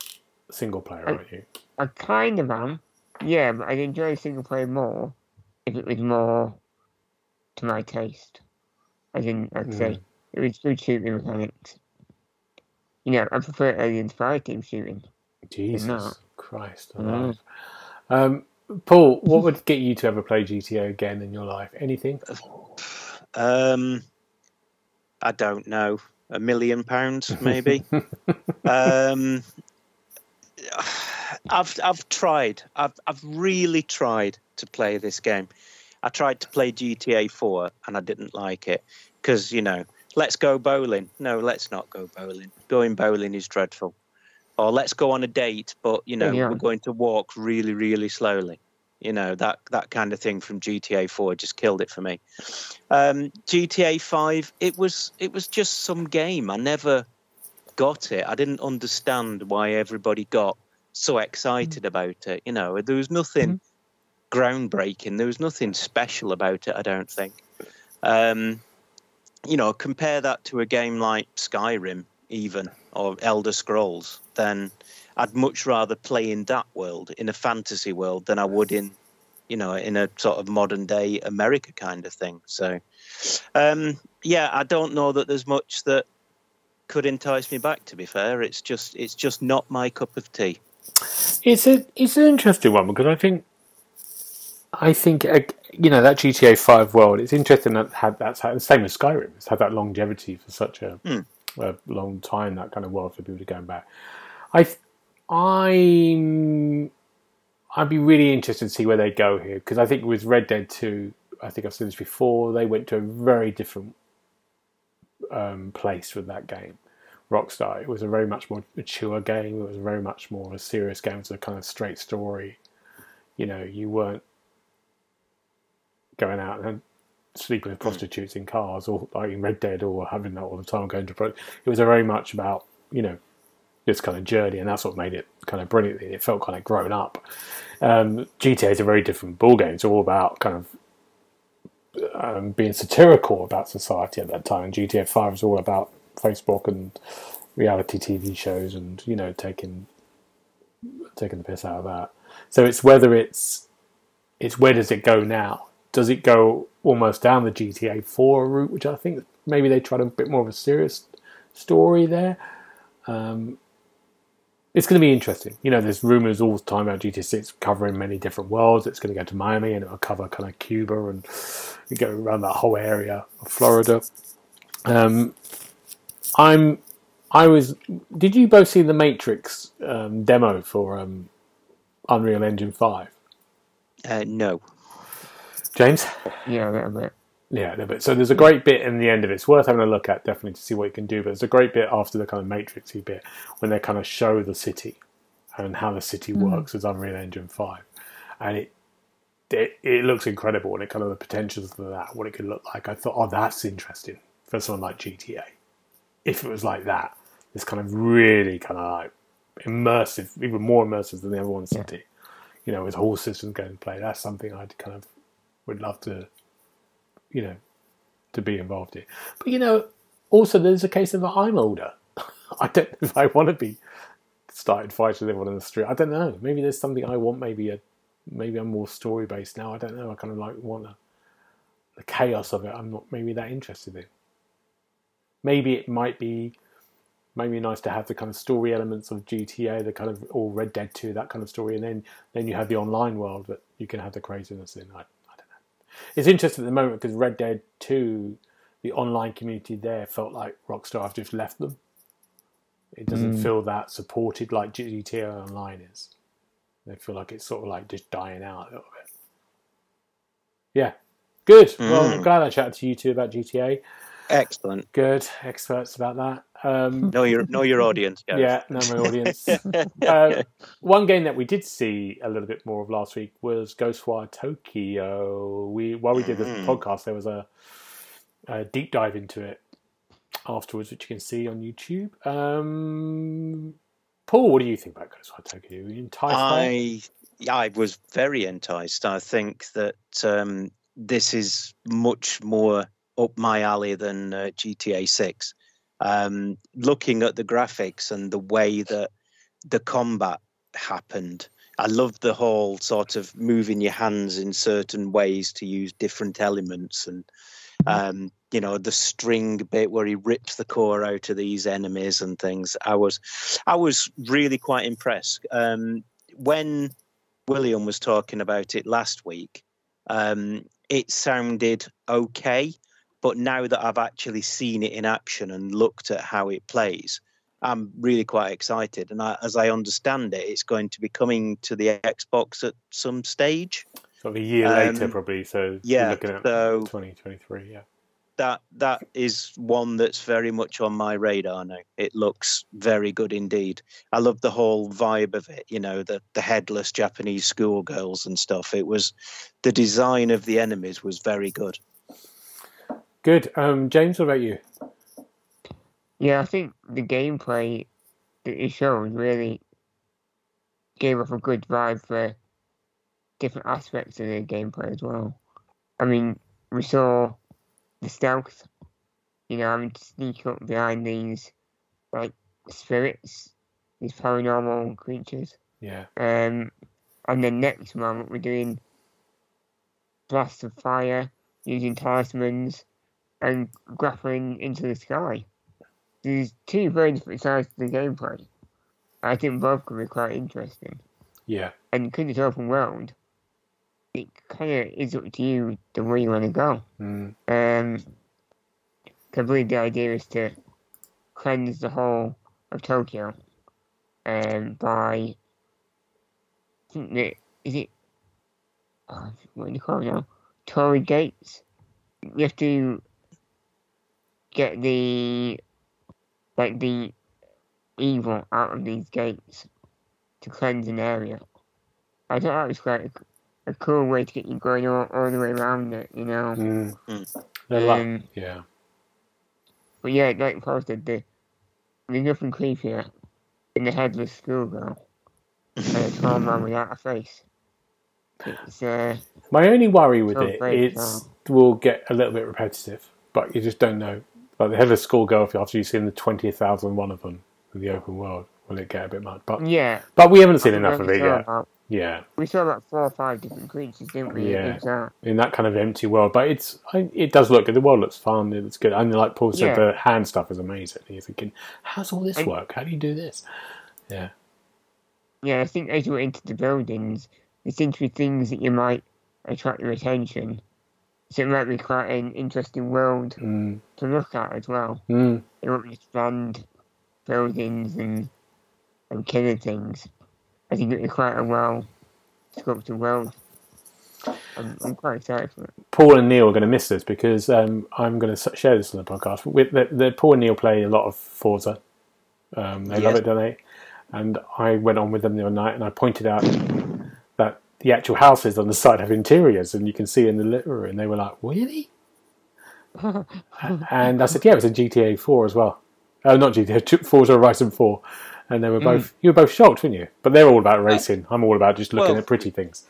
single player, I- aren't you? I kind of am. Yeah, but I'd enjoy single player more if it was more to my taste. As in, I'd say, it was good shooting mechanics. You know, I prefer Aliens Fireteam shooting. Jesus No. Christ. Mm. Um, Paul, what would get you to ever play GTA again in your life? Anything? Um, I don't know. A million pounds, maybe. um, I've I've tried. I've I've really tried to play this game. I tried to play GTA 4 and I didn't like it because you know, let's go bowling. No, let's not go bowling. Going bowling is dreadful. Or let's go on a date, but you know, Yeah. we're going to walk really, really slowly. You know that that kind of thing from GTA 4 just killed it for me. Um, GTA 5, it was it was just some game. I never got it. I didn't understand why everybody got so excited about it. You know, there was nothing groundbreaking. There was nothing special about it. I don't think. Um, you know, compare that to a game like Skyrim, even or Elder Scrolls. Then I'd much rather play in that world, in a fantasy world, than I would in, you know, in a sort of modern day America kind of thing. So, um, yeah, I don't know that there's much that could entice me back. To be fair, it's just it's just not my cup of tea. It's a it's an interesting one because I think I think uh, you know that GTA Five world. It's interesting that had that's had the same as Skyrim. It's had that longevity for such a, Hmm. a long time. That kind of world for people to go back. I I'm I'd be really interested to see where they go here because I think with Red Dead Two, I think I've said this before. They went to a very different um, place with that game. Rockstar. It was a very much more mature game. It was very much more a serious game. It was a kind of straight story. You know, you weren't going out and sleeping with prostitutes in cars or like in Red Dead or having that all the time going to. Pro- it was very much about you know this kind of journey, and that's what made it kind of brilliant. It felt kind of grown up. Um, GTA is a very different ball game. It's all about kind of um, being satirical about society at that time. GTA Five is all about Facebook and reality TV shows, and you know taking taking the piss out of that. So it's whether it's it's where does it go now? Does it go almost down the GTA Four route, which I think maybe they tried a bit more of a serious story there. Um, it's going to be interesting. You know, there's rumors all the time about GTA 6 covering many different worlds. It's going to go to Miami and it'll cover kind of Cuba and go around that whole area of Florida. Um, I'm, I was. Did you both see the Matrix um, demo for um, Unreal Engine Five, Uh, no. James? Yeah, a little bit. Yeah, a little bit. So there's a great bit in the end of it. It's worth having a look at, definitely, to see what you can do. But there's a great bit after the kind of Matrixy bit when they kind of show the city and how the city works with Unreal Engine Five, and it it, it looks incredible and it kind of the potentials of that, what it could look like. I thought, oh, that's interesting for someone like GTA. If it was like that, it's kind of really kind of like immersive, even more immersive than the other one city. You know, with whole systems going to play. That's something I'd kind of would love to, you know, to be involved in. But you know, also there's a case of I'm older. I don't know if I want to be started fighting with everyone in the street. I don't know. Maybe there's something I want. Maybe a maybe I'm more story based now. I don't know. I kind of like want the, the chaos of it. I'm not maybe that interested in. Maybe it might be maybe nice to have the kind of story elements of GTA, the kind of or Red Dead Two, that kind of story, and then then you have the online world that you can have the craziness in. I, I don't know. It's interesting at the moment because Red Dead Two, the online community there felt like Rockstar have just left them. It doesn't Mm. feel that supported like GTA Online is. They feel like it's sort of like just dying out a little bit. Yeah, good. Well, I'm Mm. glad I chatted to you two about GTA. Excellent. Good experts about that. Um, Know your know your audience, guys. yeah, know my audience. uh, one game that we did see a little bit more of last week was Ghostwire Tokyo. We while we did the Mhm. podcast, there was a, a deep dive into it afterwards, which you can see on YouTube. Um, Paul, what do you think about Ghostwire Tokyo? Were you enticed by? I yeah, I was very enticed. I think that um, this is much more up my alley than uh, GTA Six. Um, looking at the graphics and the way that the combat happened, I loved the whole sort of moving your hands in certain ways to use different elements and um, you know the string bit where he rips the core out of these enemies and things. I was, I was really quite impressed. Um, when William was talking about it last week, um, it sounded okay, but now that I've actually seen it in action and looked at how it plays, I'm really quite excited. And I, as I understand it, it's going to be coming to the Xbox at some stage. Sort of a year Um, later, probably. So yeah, looking at so- 2023. Yeah. That that is one that's very much on my radar now. It looks very good indeed. I love the whole vibe of it. You know, the the headless Japanese schoolgirls and stuff. It was the design of the enemies was very good. Good. Um, James, what about you? Yeah, I think the gameplay that it showed really gave off a good vibe for different aspects of the gameplay as well. I mean, we saw the stealth, you know, having to sneak up behind these like spirits, these paranormal creatures. Yeah. Um, and then next moment we're doing blasts of fire, using talismans, and grappling into the sky. These two very different sides to the gameplay. I think both could be quite interesting. Yeah. And because it's open world, it kind of is up to you the way you want to go. Mm. Um, I believe the idea is to cleanse the whole of Tokyo um, by, I think that, is it, oh, what do you call it now? Torii gates. You have to get the, like the evil out of these gates to cleanse an area. I thought that was quite a, a cool way to get you going all, all the way around it, you know. Mm. Mm. They're like, Um, yeah. But yeah, like Paul said, the, there's nothing creepier than the headless schoolgirl and a tall man without a face. It's, uh, My only worry with it great, is will get a little bit repetitive, but you just don't know. Like the headless schoolgirl, after you've seen the twentieth thousand one of them in the open world, will it get a bit much? But yeah. but we haven't seen enough of it yet. About, Yeah, we saw about four or five different creatures, didn't we? Yeah. It's, uh, in that kind of empty world, but it's I- it does look good. The world looks fun. It looks good, and like Paul said, Yeah. the hand stuff is amazing. And you're thinking, how's all this And- work? How do you do this? Yeah, yeah, I think as you enter the buildings, there seem to be things that you might attract your attention. So it might be quite an interesting world mm, to look at as well. mm. It won't just land buildings and and killing things. I think it'll be quite a well sculpted world. I'm, I'm quite excited for it. Paul and Neil are going to miss this because um, I'm going to share this on the podcast. With the, the Paul and Neil play a lot of Forza. Um, they love it, don't they? And I went on with them the other night, and I pointed out the actual houses on the side have interiors, and you can see in the room. And they were like, "Really?" and I said, "Yeah, it was a GTA 4 as well. Oh, not GTA, Forza Horizon 4." And they were hmm. both you were both shocked, weren't you? But they're all about racing. I'm all about just looking Well- at pretty things.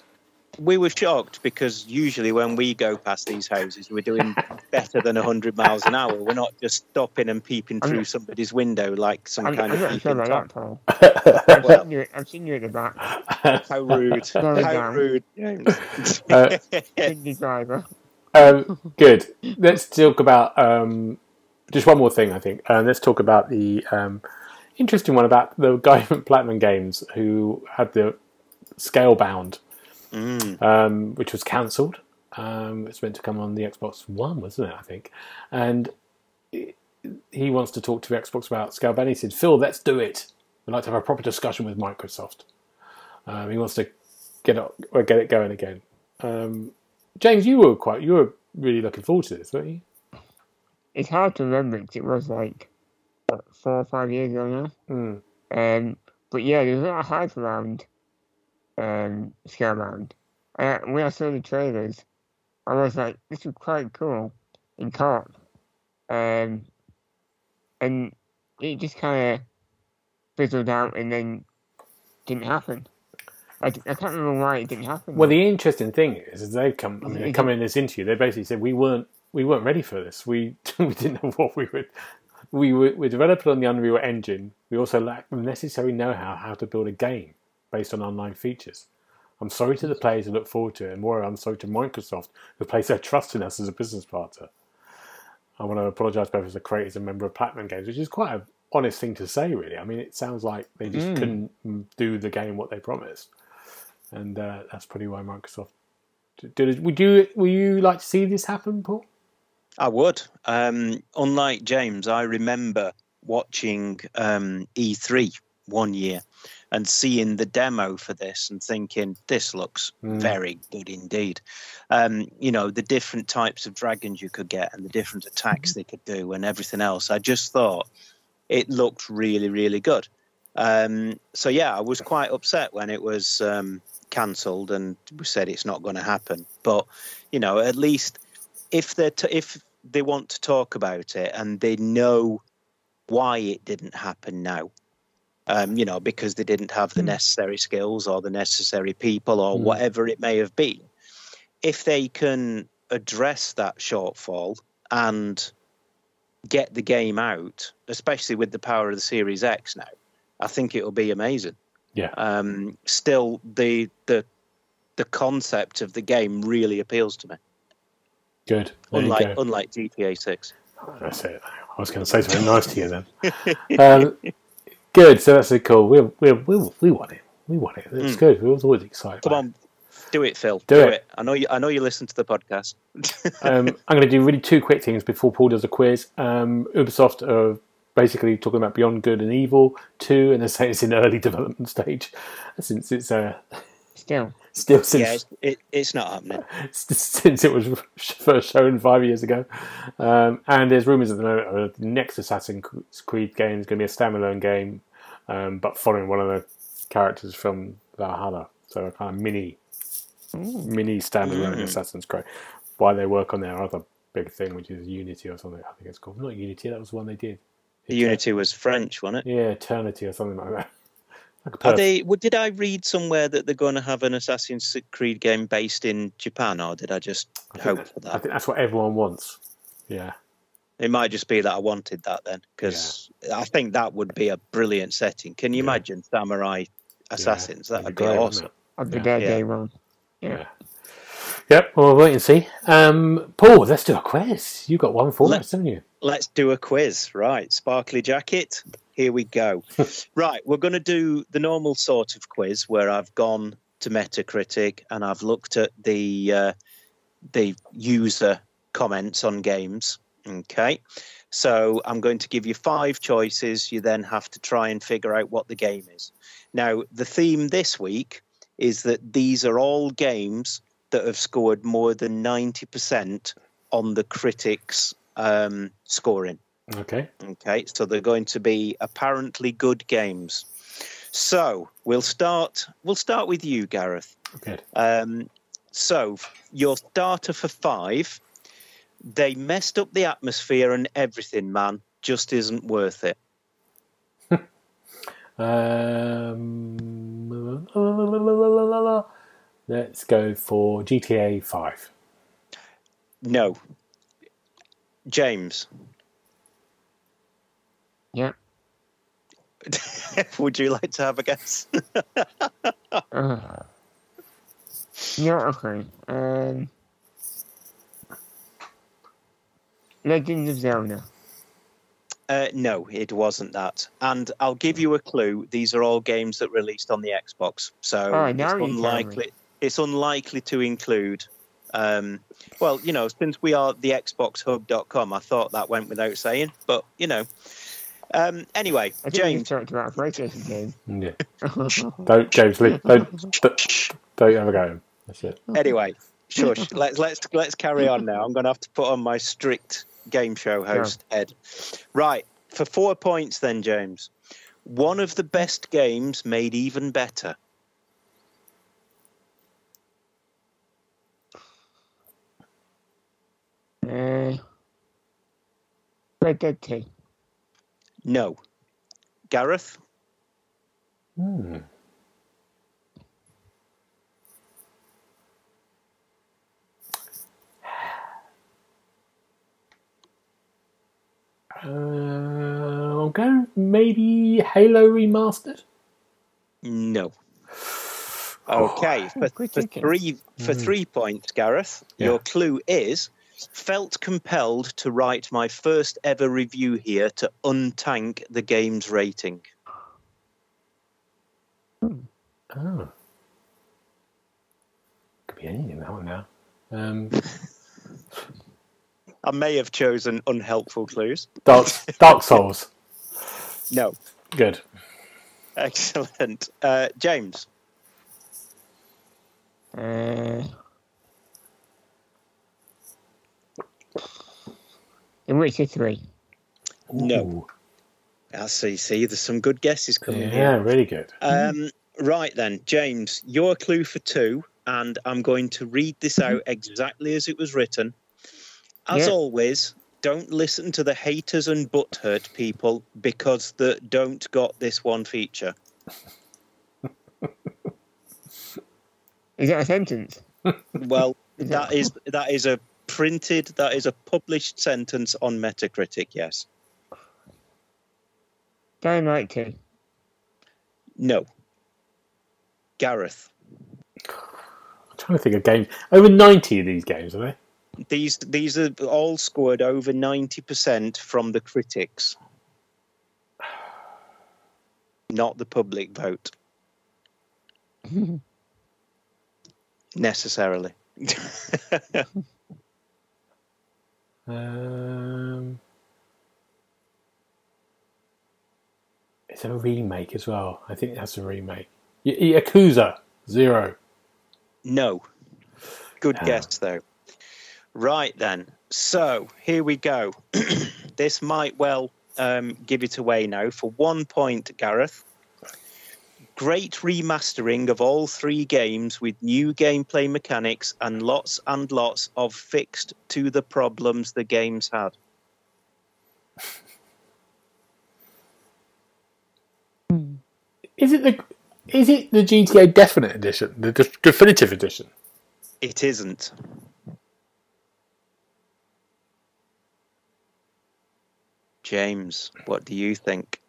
We were shocked because usually when we go past these houses, we're doing better than 100 miles an hour. We're not just stopping and peeping I'm through somebody's window like some I'm, kind I'm of sure peeping Tom. that, I've, Well- seen you, I've seen you at the back. How rude! Slow How down. rude, James. Uh, Good driver. um, good. Let's talk about um, just one more thing. I think. Um, let's talk about the um, interesting one about the guy from Platinum Games who had the Scalebound, Mm. um, which was cancelled. Um, it's meant to come on the Xbox One, wasn't it? I think, and he- he wants to talk to Xbox about Scalebound. He said, "Phil, let's do it. We'd like to have a proper discussion with Microsoft." Um, he wants to get it, or get it going again. Um, James, you were quite, you were really looking forward to this, weren't you? It's hard to remember because it was like what, four or five years ago now. Mm. Um, but yeah, there's a lot of hype around um, Scalebound. Uh, when I saw the trailers, I was like, this is quite cool in co-op. Um, and it just kind of fizzled out and then didn't happen. I, I can't remember why it didn't happen. Well, the interesting thing is, is they come. I mean, they come in this interview. They basically said we weren't we weren't ready for this. We we didn't know what we would. We were we developed on the Unreal Engine. We also lacked the necessary know-how how to build a game based on online features. I'm sorry to the players who look forward to it, and more, I'm sorry to Microsoft who place their trust in us as a business partner. I want to apologise both as a creator and member of Platinum Games, which is quite an honest thing to say, really. I mean, it sounds like they just Mm. couldn't do the game what they promised, and uh, that's probably why Microsoft did it. Would you would you like to see this happen, Paul? I would. Um, unlike James, I remember watching um, E3 one year and seeing the demo for this and thinking this looks Mm. very good indeed. Um, you know, the different types of dragons you could get and the different attacks they could do and everything else. I just thought it looked really, really good. Um, so yeah, I was quite upset when it was um, cancelled and we said it's not going to happen. But you know, at least if they t- if they want to talk about it and they know why it didn't happen now, um, you know, because they didn't have the Hmm. necessary skills or the necessary people or Hmm. whatever it may have been, if they can address that shortfall and get the game out, especially with the power of the Series X now, I think it'll be amazing. Yeah. Um, still, the the the concept of the game really appeals to me, Good. There unlike go. unlike GTA Six. That's it. I was going to say something nice to you then. Um, good. So that's a cool. We we we we want it. We want it. It's Mm. good. We was always excited. Come on, do it, Phil. Do Do, it. it. I know you. I know you listen to the podcast. Um, I'm going to do really two quick things before Paul does a quiz. Um, Ubisoft are basically talking about Beyond Good and Evil two, and they say it's in early development stage since it's uh, Still, still since yeah, it's, it, it's not happening. since it was first shown five years ago. Um, and there's rumours at the moment of the next Assassin's Creed game is going to be a standalone game, um, but following one of the characters from Valhalla. So a kind of mini, mini standalone Mm. Assassin's Creed. While they work on their other big thing, which is Unity or something. I think it's called not Unity. That was the one they did. The Unity was French, wasn't it? Yeah, Eternity or something like that. Like a Are they? Well, did I read somewhere that they're going to have an Assassin's Creed game based in Japan, or did I just I hope that- for that? I think that's what everyone wants. Yeah. It might just be that I wanted that then, because I think that would be a brilliant setting. Can you Yeah. imagine samurai assassins? that'd That'd be be, great, wouldn't awesome. it? I'd be Yeah. there Yeah. day one. Yeah. Yeah. Yep, well, we'll wait and see. Um, Paul, let's do a quiz. You got one for Let- us, haven't you? Let's do a quiz, right? Sparkly jacket. Here we go. right, we're going to do the normal sort of quiz where I've gone to Metacritic and I've looked at the uh, the user comments on games. Okay, so I'm going to give you five choices. You then have to try and figure out what the game is. Now, the theme this week is that these are all games that have scored more than ninety percent on the critics' um, scoring. Okay. Okay, so they're going to be apparently good games. So we'll start. We'll start with you, Gareth. Good. Um, so your starter for five. They messed up the atmosphere and everything, man. Just isn't worth it. Um, let's go for GTA 5. No. James, Yeah. would you like to have a guess? Uh, yeah, okay. Um, Legend of Zelda. Uh, no, it wasn't that. And I'll give you a clue. These are all games that released on the Xbox, so Oh, it's now you tell me. unlikely. It's unlikely to include. Um, well, you know, since we are the XboxHub.com, I thought that went without saying. But you know, um, anyway, I James. just talked about a PlayStation game. Yeah. Don't, James, leave, don't, don't, don't have a go at. That's it. Anyway, shush. let's let's let's carry on now. I'm going to have to put on my strict game show host head. Right for four points, then, James. One of the best games made even better. Uh, Red Dead 2. No. Gareth? Hmm. Uh, I'll go maybe Halo Remastered. No. Okay, for, for three for Mm. three points, Gareth. Yeah. Your clue is felt compelled to write my first ever review here to untank the game's rating. Oh. Could be anything, that one now. Um, I may have chosen unhelpful clues. Dark, Dark Souls. No. Good. Excellent. Uh, James. Uh, in Witcher 3. No. I see. See, there's some good guesses coming Yeah, here. really good. Um, right then, James, your clue for two, and I'm going to read this out exactly as it was written. As Yeah. always, don't listen to the haters and butthurt people because they don't got this one feature. Is that a sentence? Well, that is that is a printed, that is a published sentence on Metacritic. Yes. Dying Light 2. No. Gareth. I'm trying to think of games. Over 90 of these games, are they? These these are all scored over ninety percent from the critics, not the public vote necessarily. Um, it's a remake as well. I think that's a remake. Y- Yakuza Zero. no. Good Ah. guess though. Right then. So here we go. this might well um, give it away now for one point, Gareth. Great remastering of all three games with new gameplay mechanics and lots and lots of fixed to the problems the games had. Hmm. Is it the is it the GTA Definite Edition, the de- definitive edition? It isn't. James, what do you think?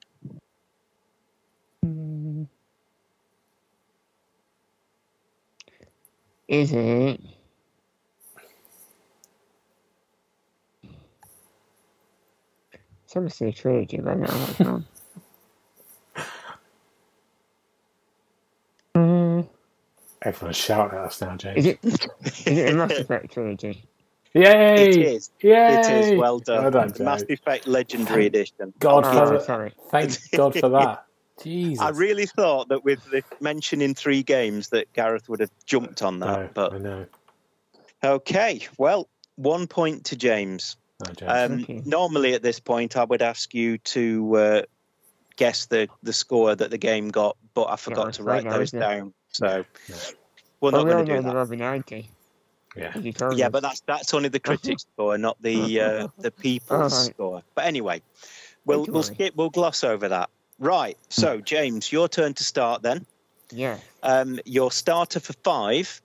Is it? It's obviously a trilogy, but I don't know what's wrong. Uh, Everyone's shouting at us now, is James. it? Is it a Mass Effect trilogy? Yay! It is. Yay! It is. Well done. Well done, Mass Effect Legendary Edition. God Oh, for sorry. Thank God for that. Jesus. I really thought that with the mention in three games that Gareth would have jumped on that. no, I But know. okay, well, one point to James. No, James. Um, Okay. Normally, at this point, I would ask you to uh, guess the, the score that the game got, but I forgot that's to write now, those isn't down. So Yeah. we're Well, not going to know do they're that. over 90. yeah. as you told Yeah, but that's that's only the critics' score, not the uh, the people's Alright. score. But anyway, we'll we'll skip. We'll gloss over that. Right. So, James, your turn to start then. Yeah. Um, your starter for five.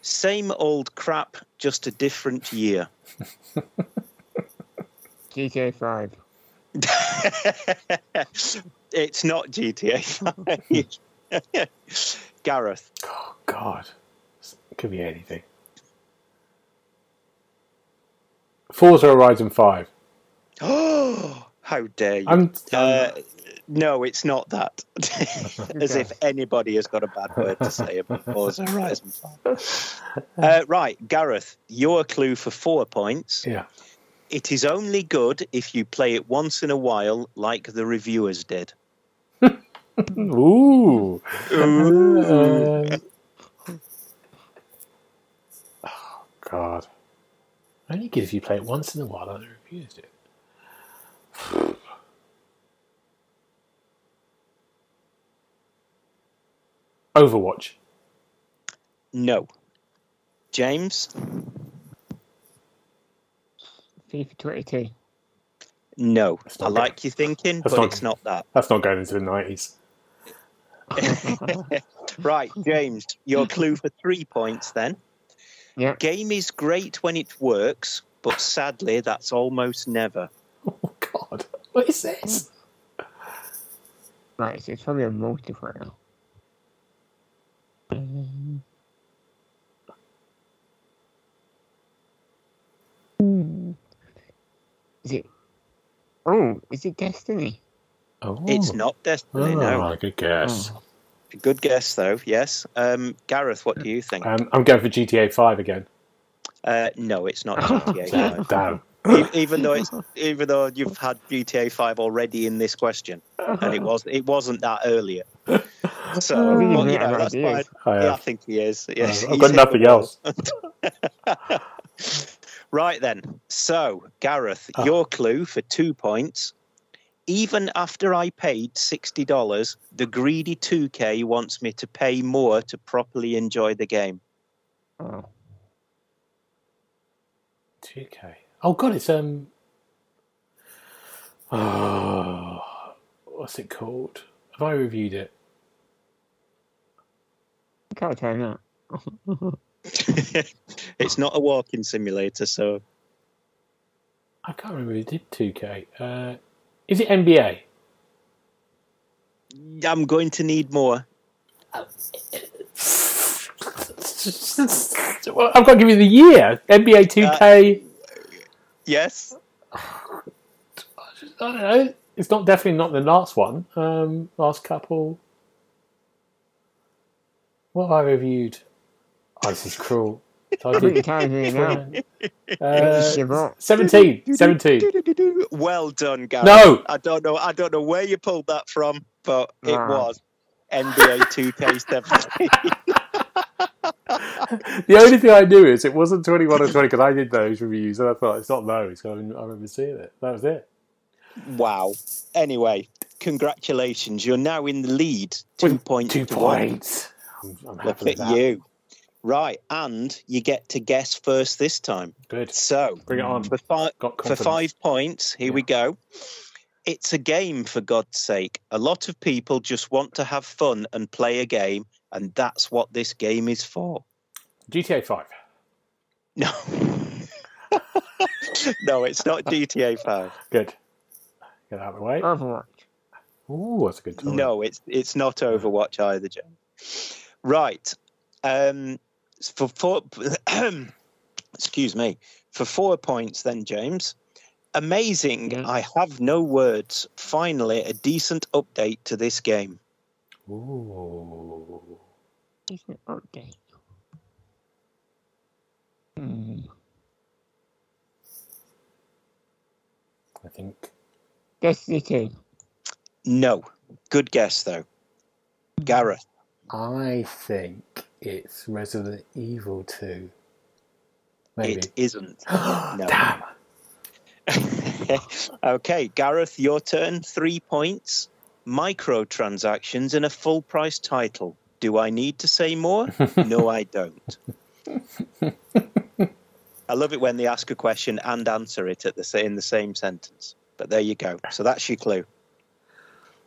Same old crap, just a different year. GTA 5. it's not GTA 5. Gareth. Oh God. It could be anything. Forza Horizon Five. Oh, how dare you! I'm. Uh, no, it's not that. As if anybody has got a bad word to say about Forza Horizon 5. Uh, right, Gareth, your clue for four points. yeah. It is only good if you play it once in a while, like the reviewers did. Ooh. Um, oh God. Only good if you play it once in a while, like the reviews did. Overwatch. No. James? FIFA 22. No. I not like your thinking, That's but not it's not that. That's not going into the nineties. Right, James, your clue for three points then. Yeah. Game is great when it works, but sadly, that's almost never. Oh God. What is this? Right, so it's probably a multiplayer. Hmm. Is it? Oh, is it Destiny? Oh, It's not Destiny. Oh, No, good guess. Oh. good guess though. Yes, um, Gareth, what do you think? Um, I'm going for GTA 5 again. Uh, no, it's not GTA. Damn. Five. Damn. Even though it's even though you've had GTA Five already in this question, and it was it wasn't that earlier. So, but, you yeah, know, that's fine. I, Yeah, I think he is. Yes, I've got nothing else. Right then. So, Gareth, Ah. your clue for two points. Even after I paid sixty dollars, the greedy two K wants me to pay more to properly enjoy the game. Oh. 2K. Oh, God, it's. um. Oh, what's it called? Have I reviewed it? I can't tell that. it's not a walking simulator, so I can't remember who did 2K. Uh, is it NBA? I'm going to need more. I've got to give you the year. NBA 2K. Yes. I don't know. It's not definitely not the last one. Um, last couple. What have I reviewed? Ice is cruel. So I I think did, time here now. uh, 17. 17. Well done, Gareth. No! I don't know. I don't know where you pulled that from, but it Wow. was NBA 2K17. The only thing I knew is it wasn't 21 or 20 because I did those reviews and I thought it's not those. So I remember seeing it. That was it. wow. Anyway, congratulations. You're now in the lead. Two points. Two one. points. I'm, I'm Look happy with at that. you. Right, and you get to guess first this time. Good. So Bring it on. for five Got for five points, here we go. It's a game for God's sake. A lot of people just want to have fun and play a game, and that's what this game is for. GTA 5. No. no, it's not GTA 5. Good. Get out of the way. Overwatch. Ooh, that's a good time. No, it's it's not Overwatch either, James. Right. Um for four excuse me. For four points then, James. Amazing. Yeah. I have no words. Finally, a decent update to this game. Ooh. Is it update? Hmm. I think. Destiny 2. No. Good guess though. Gareth. I think it's Resident Evil 2. Maybe. It isn't. No. Damn. okay, Gareth, your turn. Three points. Microtransactions in a full price title. Do I need to say more? no, I don't. I love it when they ask a question and answer it at the in the same sentence. But there you go. So that's your clue.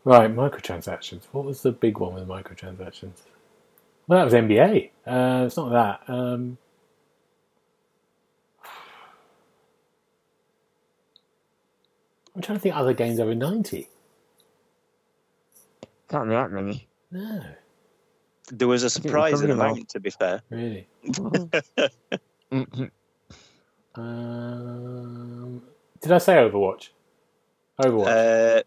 Right, microtransactions. What was the big one with microtransactions? Well, that was NBA. Uh, it's not that. Um, I'm trying to think of other games over 90. Can't be that many. No, There was a think we're surprising covering them all. amount, to be fair. really. Mhm. Um, did I say Overwatch? Overwatch. Uh,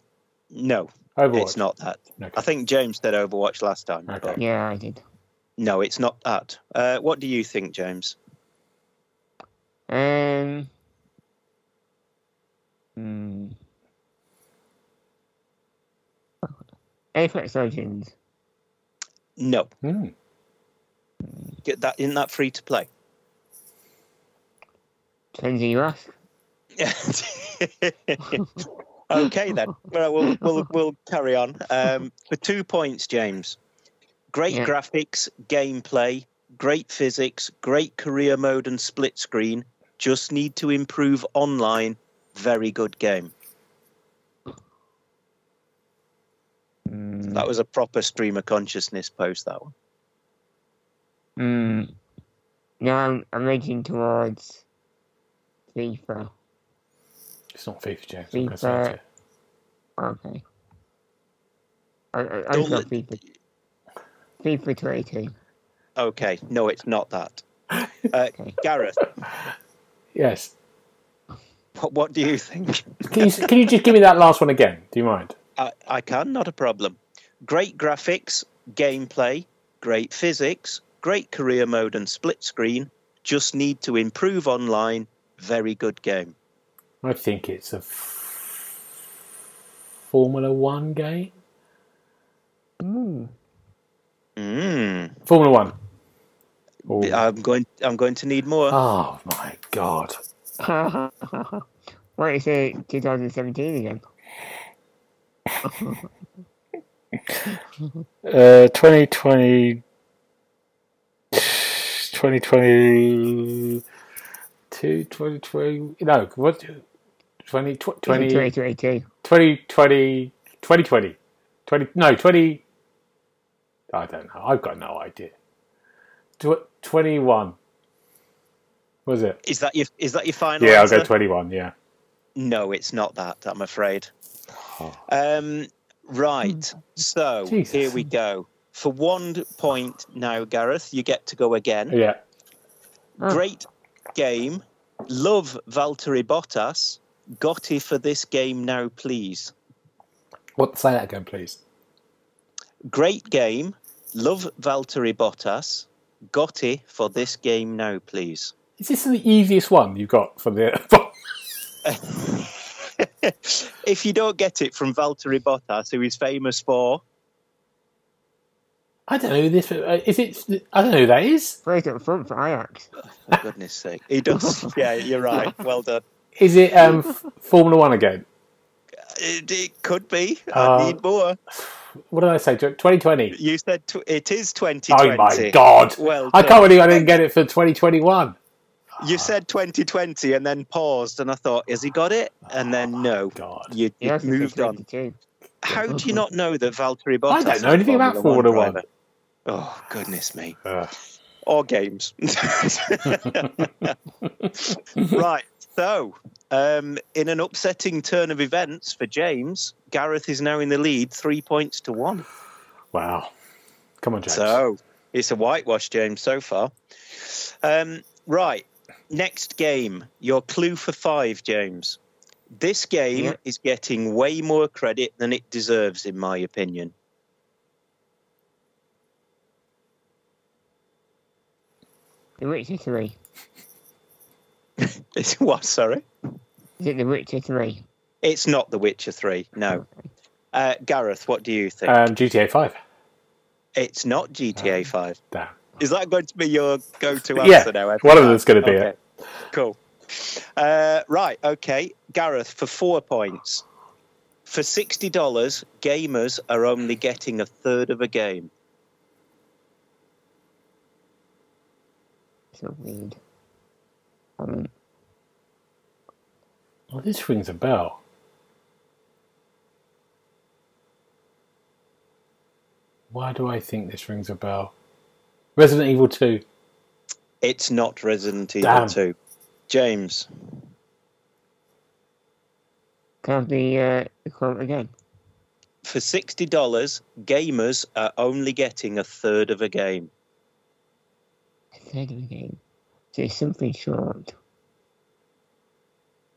no, Overwatch. it's not that. Okay. I think James said Overwatch last time. Okay. but yeah, I did. No, it's not that. Uh, what do you think, James? Um. Hmm. Apex Legends. No, Hmm. get that. Isn't that free to play? Depends who you ask. okay then. Well, we'll we'll we'll carry on. Um, for two points, James. Great Yeah. graphics, gameplay, great physics, great career mode and split screen. Just need to improve online. Very good game. Hmm. That was a proper stream of consciousness post. That one. Hmm. Now I'm, I'm edging towards FIFA. It's not FIFA, James. I'm gonna say FIFA. Okay. I, I, I Don't let- FIFA. FIFA 22. Okay, no, it's not that. Uh, Okay. Gareth, Yes. What, what do you think? Can you, can you just give me that last one again? Do you mind? I, I can, not a problem. Great graphics, gameplay, great physics, great career mode and split screen. Just need to improve online. Very good game. I think it's a f- Formula One game. Mm. Formula One. Oh, I'm going. I'm going to need more. oh my god! what is it? 2017 again? Uh, 2020, 2020, 2020, no, what, 20, 20, 2022. 2020, 2020, 20, no, 20, I don't know, I've got no idea. Tw- 21, was it? Is that your? Is that your final? Yeah, I'll go 21, yeah. No, it's not that. I'm afraid. Oh. Um, right. So Jesus. here we go. For one point now, Gareth, you get to go again. Yeah, Oh. Great game. Love Valtteri Bottas. Gotti for this game now, please. what, say that again, please. Great game. Love Valtteri Bottas. Gotti for this game now, please. Is this the easiest one you've got for the, if you don't get it from Valtteri Bottas, who is famous for, I don't know who this, uh, is it, I don't know who that is. Plays up front for Ajax. for goodness sake, he does. yeah, you're right. Well done. Is it um, Formula One again? It, it could be. Uh, I need more. What did I say? 2020. You said tw- it is Oh my god! Well, I can't believe I didn't get it for 2021. You said 2020 and then paused, and I thought, has he got it? And then no, oh, God. you, you has to moved on. 22. How do you not know that Valtteri Bottas? I don't know anything about Formula One. driver? Oh goodness me! Ugh. Or games. right. So, um, in an upsetting turn of events for James, Gareth is now in the lead, three points to one. wow. Come on, James. So it's a whitewash, James, so far. Um, right. Next game. Your clue for five, James. This game Yeah. is getting way more credit than it deserves, in my opinion. The Witcher 3. It's what? Sorry. Is it The Witcher 3? It's not The Witcher 3. No. Uh, Gareth, what do you think? um, GTA 5. it's not GTA 5. Damn. Is that going to be your go to Yeah, answer now? after one of that? them's gonna be Okay, Cool. Uh, right, okay. Gareth, for four points. For $60, gamers are only getting a third of a game. So weird. Um, Well, this rings a bell. Why do I think this rings a bell? Resident Evil 2. It's not Resident Evil Damn. 2. James, can I have the, uh, quote again? for $60, gamers are only getting a third of a game. A third of the game. It's something short.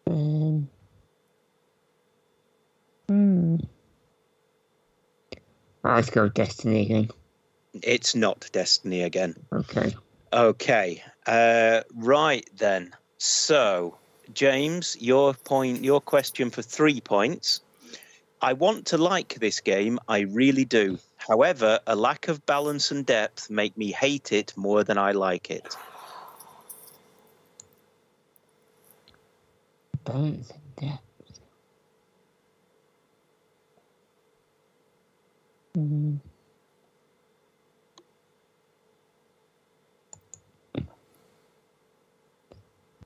Um. Hmm. Oh, let's go Destiny again. It's not Destiny again. Okay. Okay. Uh, right then. So, James, your point, your question for three points. I want to like this game, I really do. However, a lack of balance and depth make me hate it more than I like it. Balance and depth. Hmm.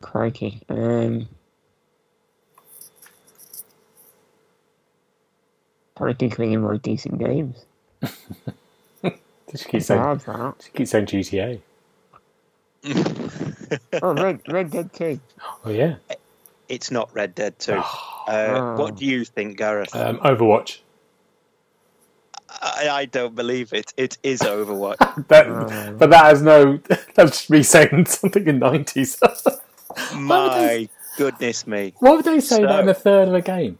Crikey. Um. Probably think of more decent games. Just keep saying, just keep saying GTA. Oh, Red, Red Dead 2. Oh, yeah. It's not Red Dead 2. Uh, Oh. What do you think, Gareth? Um, Overwatch. I, I don't believe it. It is Overwatch. That, Oh. But that has no. That's just me saying something in 90s. My Goodness me. Why would they say So- about in the third of a game?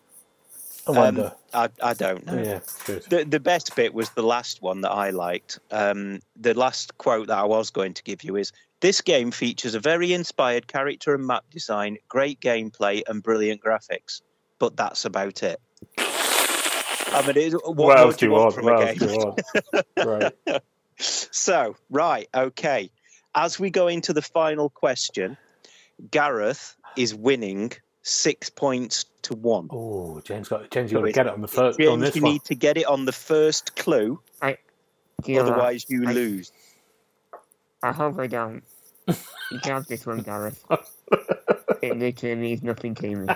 I Um, wonder. I, I don't know. yeah, good. The, the best bit was the last one that I liked. Um, the last quote that I was going to give you is This game features a very inspired character and map design, great gameplay, and brilliant graphics. But that's about it. I mean, it, what, What else do you want want? from a game? Right. So, right, okay. As we go into the final question, Gareth is winning six points to one. Oh, James got James. You got to get it on the first on James, this you one. need to get it on the first clue, Do you otherwise you I- lose. I hope I don't. You can have this one, Gareth. It literally means nothing to me.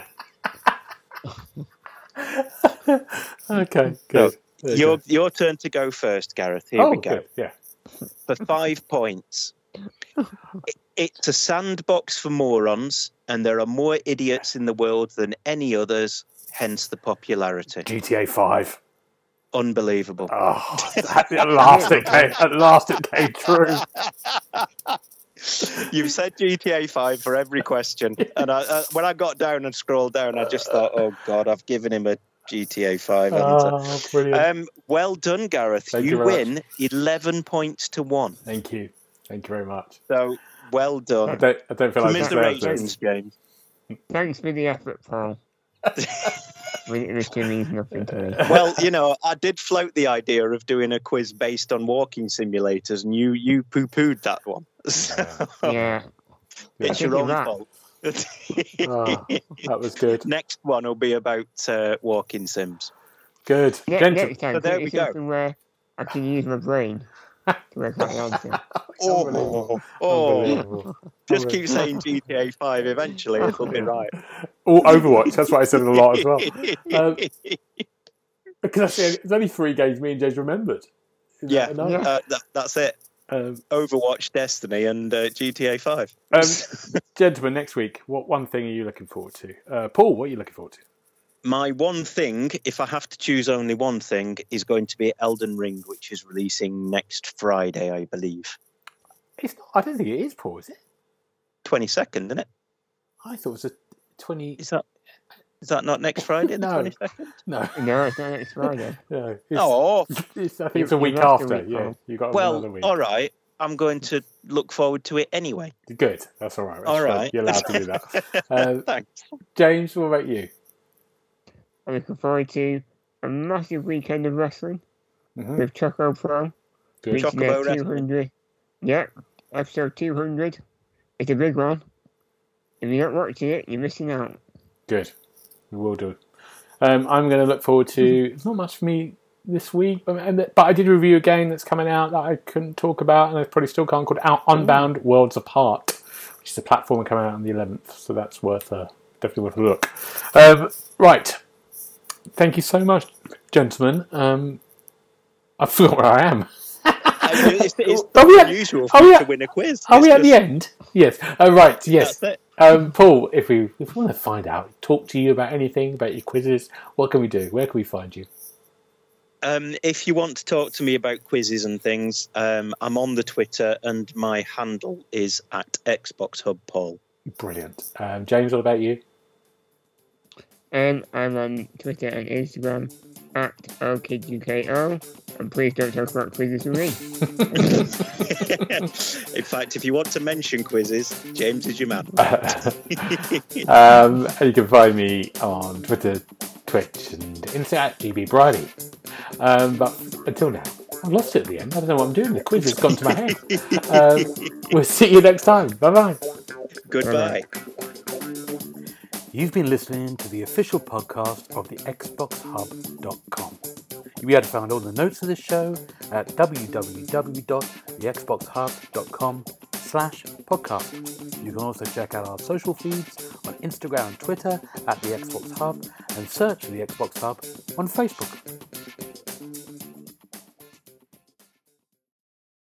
okay, good. There Your go. your turn to go first, Gareth. Here oh, we go. good. Yeah. For five points. It- It's a sandbox for morons, and there are more idiots in the world than any others, hence the popularity. GTA Five. Unbelievable. Oh, at last it came. At last it came true. You've said GTA 5 for every question. And I, uh, when I got down and scrolled down, I just thought, oh, God, I've given him a GTA 5 answer. Oh, brilliant. Um, well done, Gareth. Thank you you very win 11 points to 1. Thank you. Thank you very much. So, well I done. don't. I don't feel like deserve Commiserations, this. James. Thanks for the effort, Paul. But it means nothing to me. Well, you know, I did float the idea of doing a quiz based on walking simulators, and you you poo pooed that one. So, Yeah. it's your own fault. Oh, that was good. Next one will be about uh, walking sims. Good. Ne- Gentle. next time, So there we we go. where I can use my brain to work answer. Oh, oh, just keep saying GTA 5 eventually, it'll be right. Oh, Overwatch. That's what I said a lot as well. Um, Because actually, it's only three games me and James remembered. Is Yeah. that? Yeah. uh, that, that's it. Um, Overwatch, Destiny, and uh, GTA 5. um, gentlemen, next week, what one thing are you looking forward to? Uh, Paul, what are you looking forward to? My one thing, if I have to choose only one thing, is going to be Elden Ring, which is releasing next Friday, I believe. It's not. I don't think it is Paul. Is it? 22nd, isn't it? I thought it was a twenty. Is that is that not next Friday, the No. 22nd? No, No, it's not next Friday. no. It's, Oh, it's, I think it's a week lost a after. week, yeah, you got another well, week. all right. I'm going to look forward to it anyway. Good. That's all right. That's All fine. You're allowed to do that. Uh, Thanks. James, what about you? I'm looking forward to a massive weekend of wrestling Mhm. with Choco Pro. Good. reaching Choco Pro 200. Yeah, episode 200. It's a big one. If you're not watching it, you're missing out. Good. We will do. Um, I'm going to look forward to. It's not much for me this week, but, but I did review a game that's coming out that I couldn't talk about, and I probably still can't. Called Out Unbound Worlds Apart, which is a platform coming out on the 11th. So that's worth a definitely worth a look. Um, right. Thank you so much, gentlemen. Um, I forgot where I am. it's it's Are we at- unusual for we to win a quiz. Are we It's at the end? Yes. Oh, right. Yes. Um, Paul, if we if we want to find out, talk to you about anything about your quizzes, what can we do? Where can we find you? Um, if you want to talk to me about quizzes and things, um, I'm on the Twitter and my handle is at Xbox Hub Paul. Brilliant. Um, James, what about you? And I'm on Twitter and Instagram at OKUKO. And please don't talk about quizzes with me. In fact, if you want to mention quizzes, James is your man. um, and you can find me on Twitter, Twitch, and Insta at GB Bridie. Um, but until now, I've lost it at the end. I don't know what I'm doing. The quiz has gone to my head. Um, we'll see you next time. Bye bye. Goodbye. You've been listening to the official podcast of the XboxHub.com. You'll be able to find all the notes of this show at www.thexboxhub.com slash podcast. You can also check out our social feeds on Instagram and Twitter at the Xbox Hub and search for the Xbox Hub on Facebook.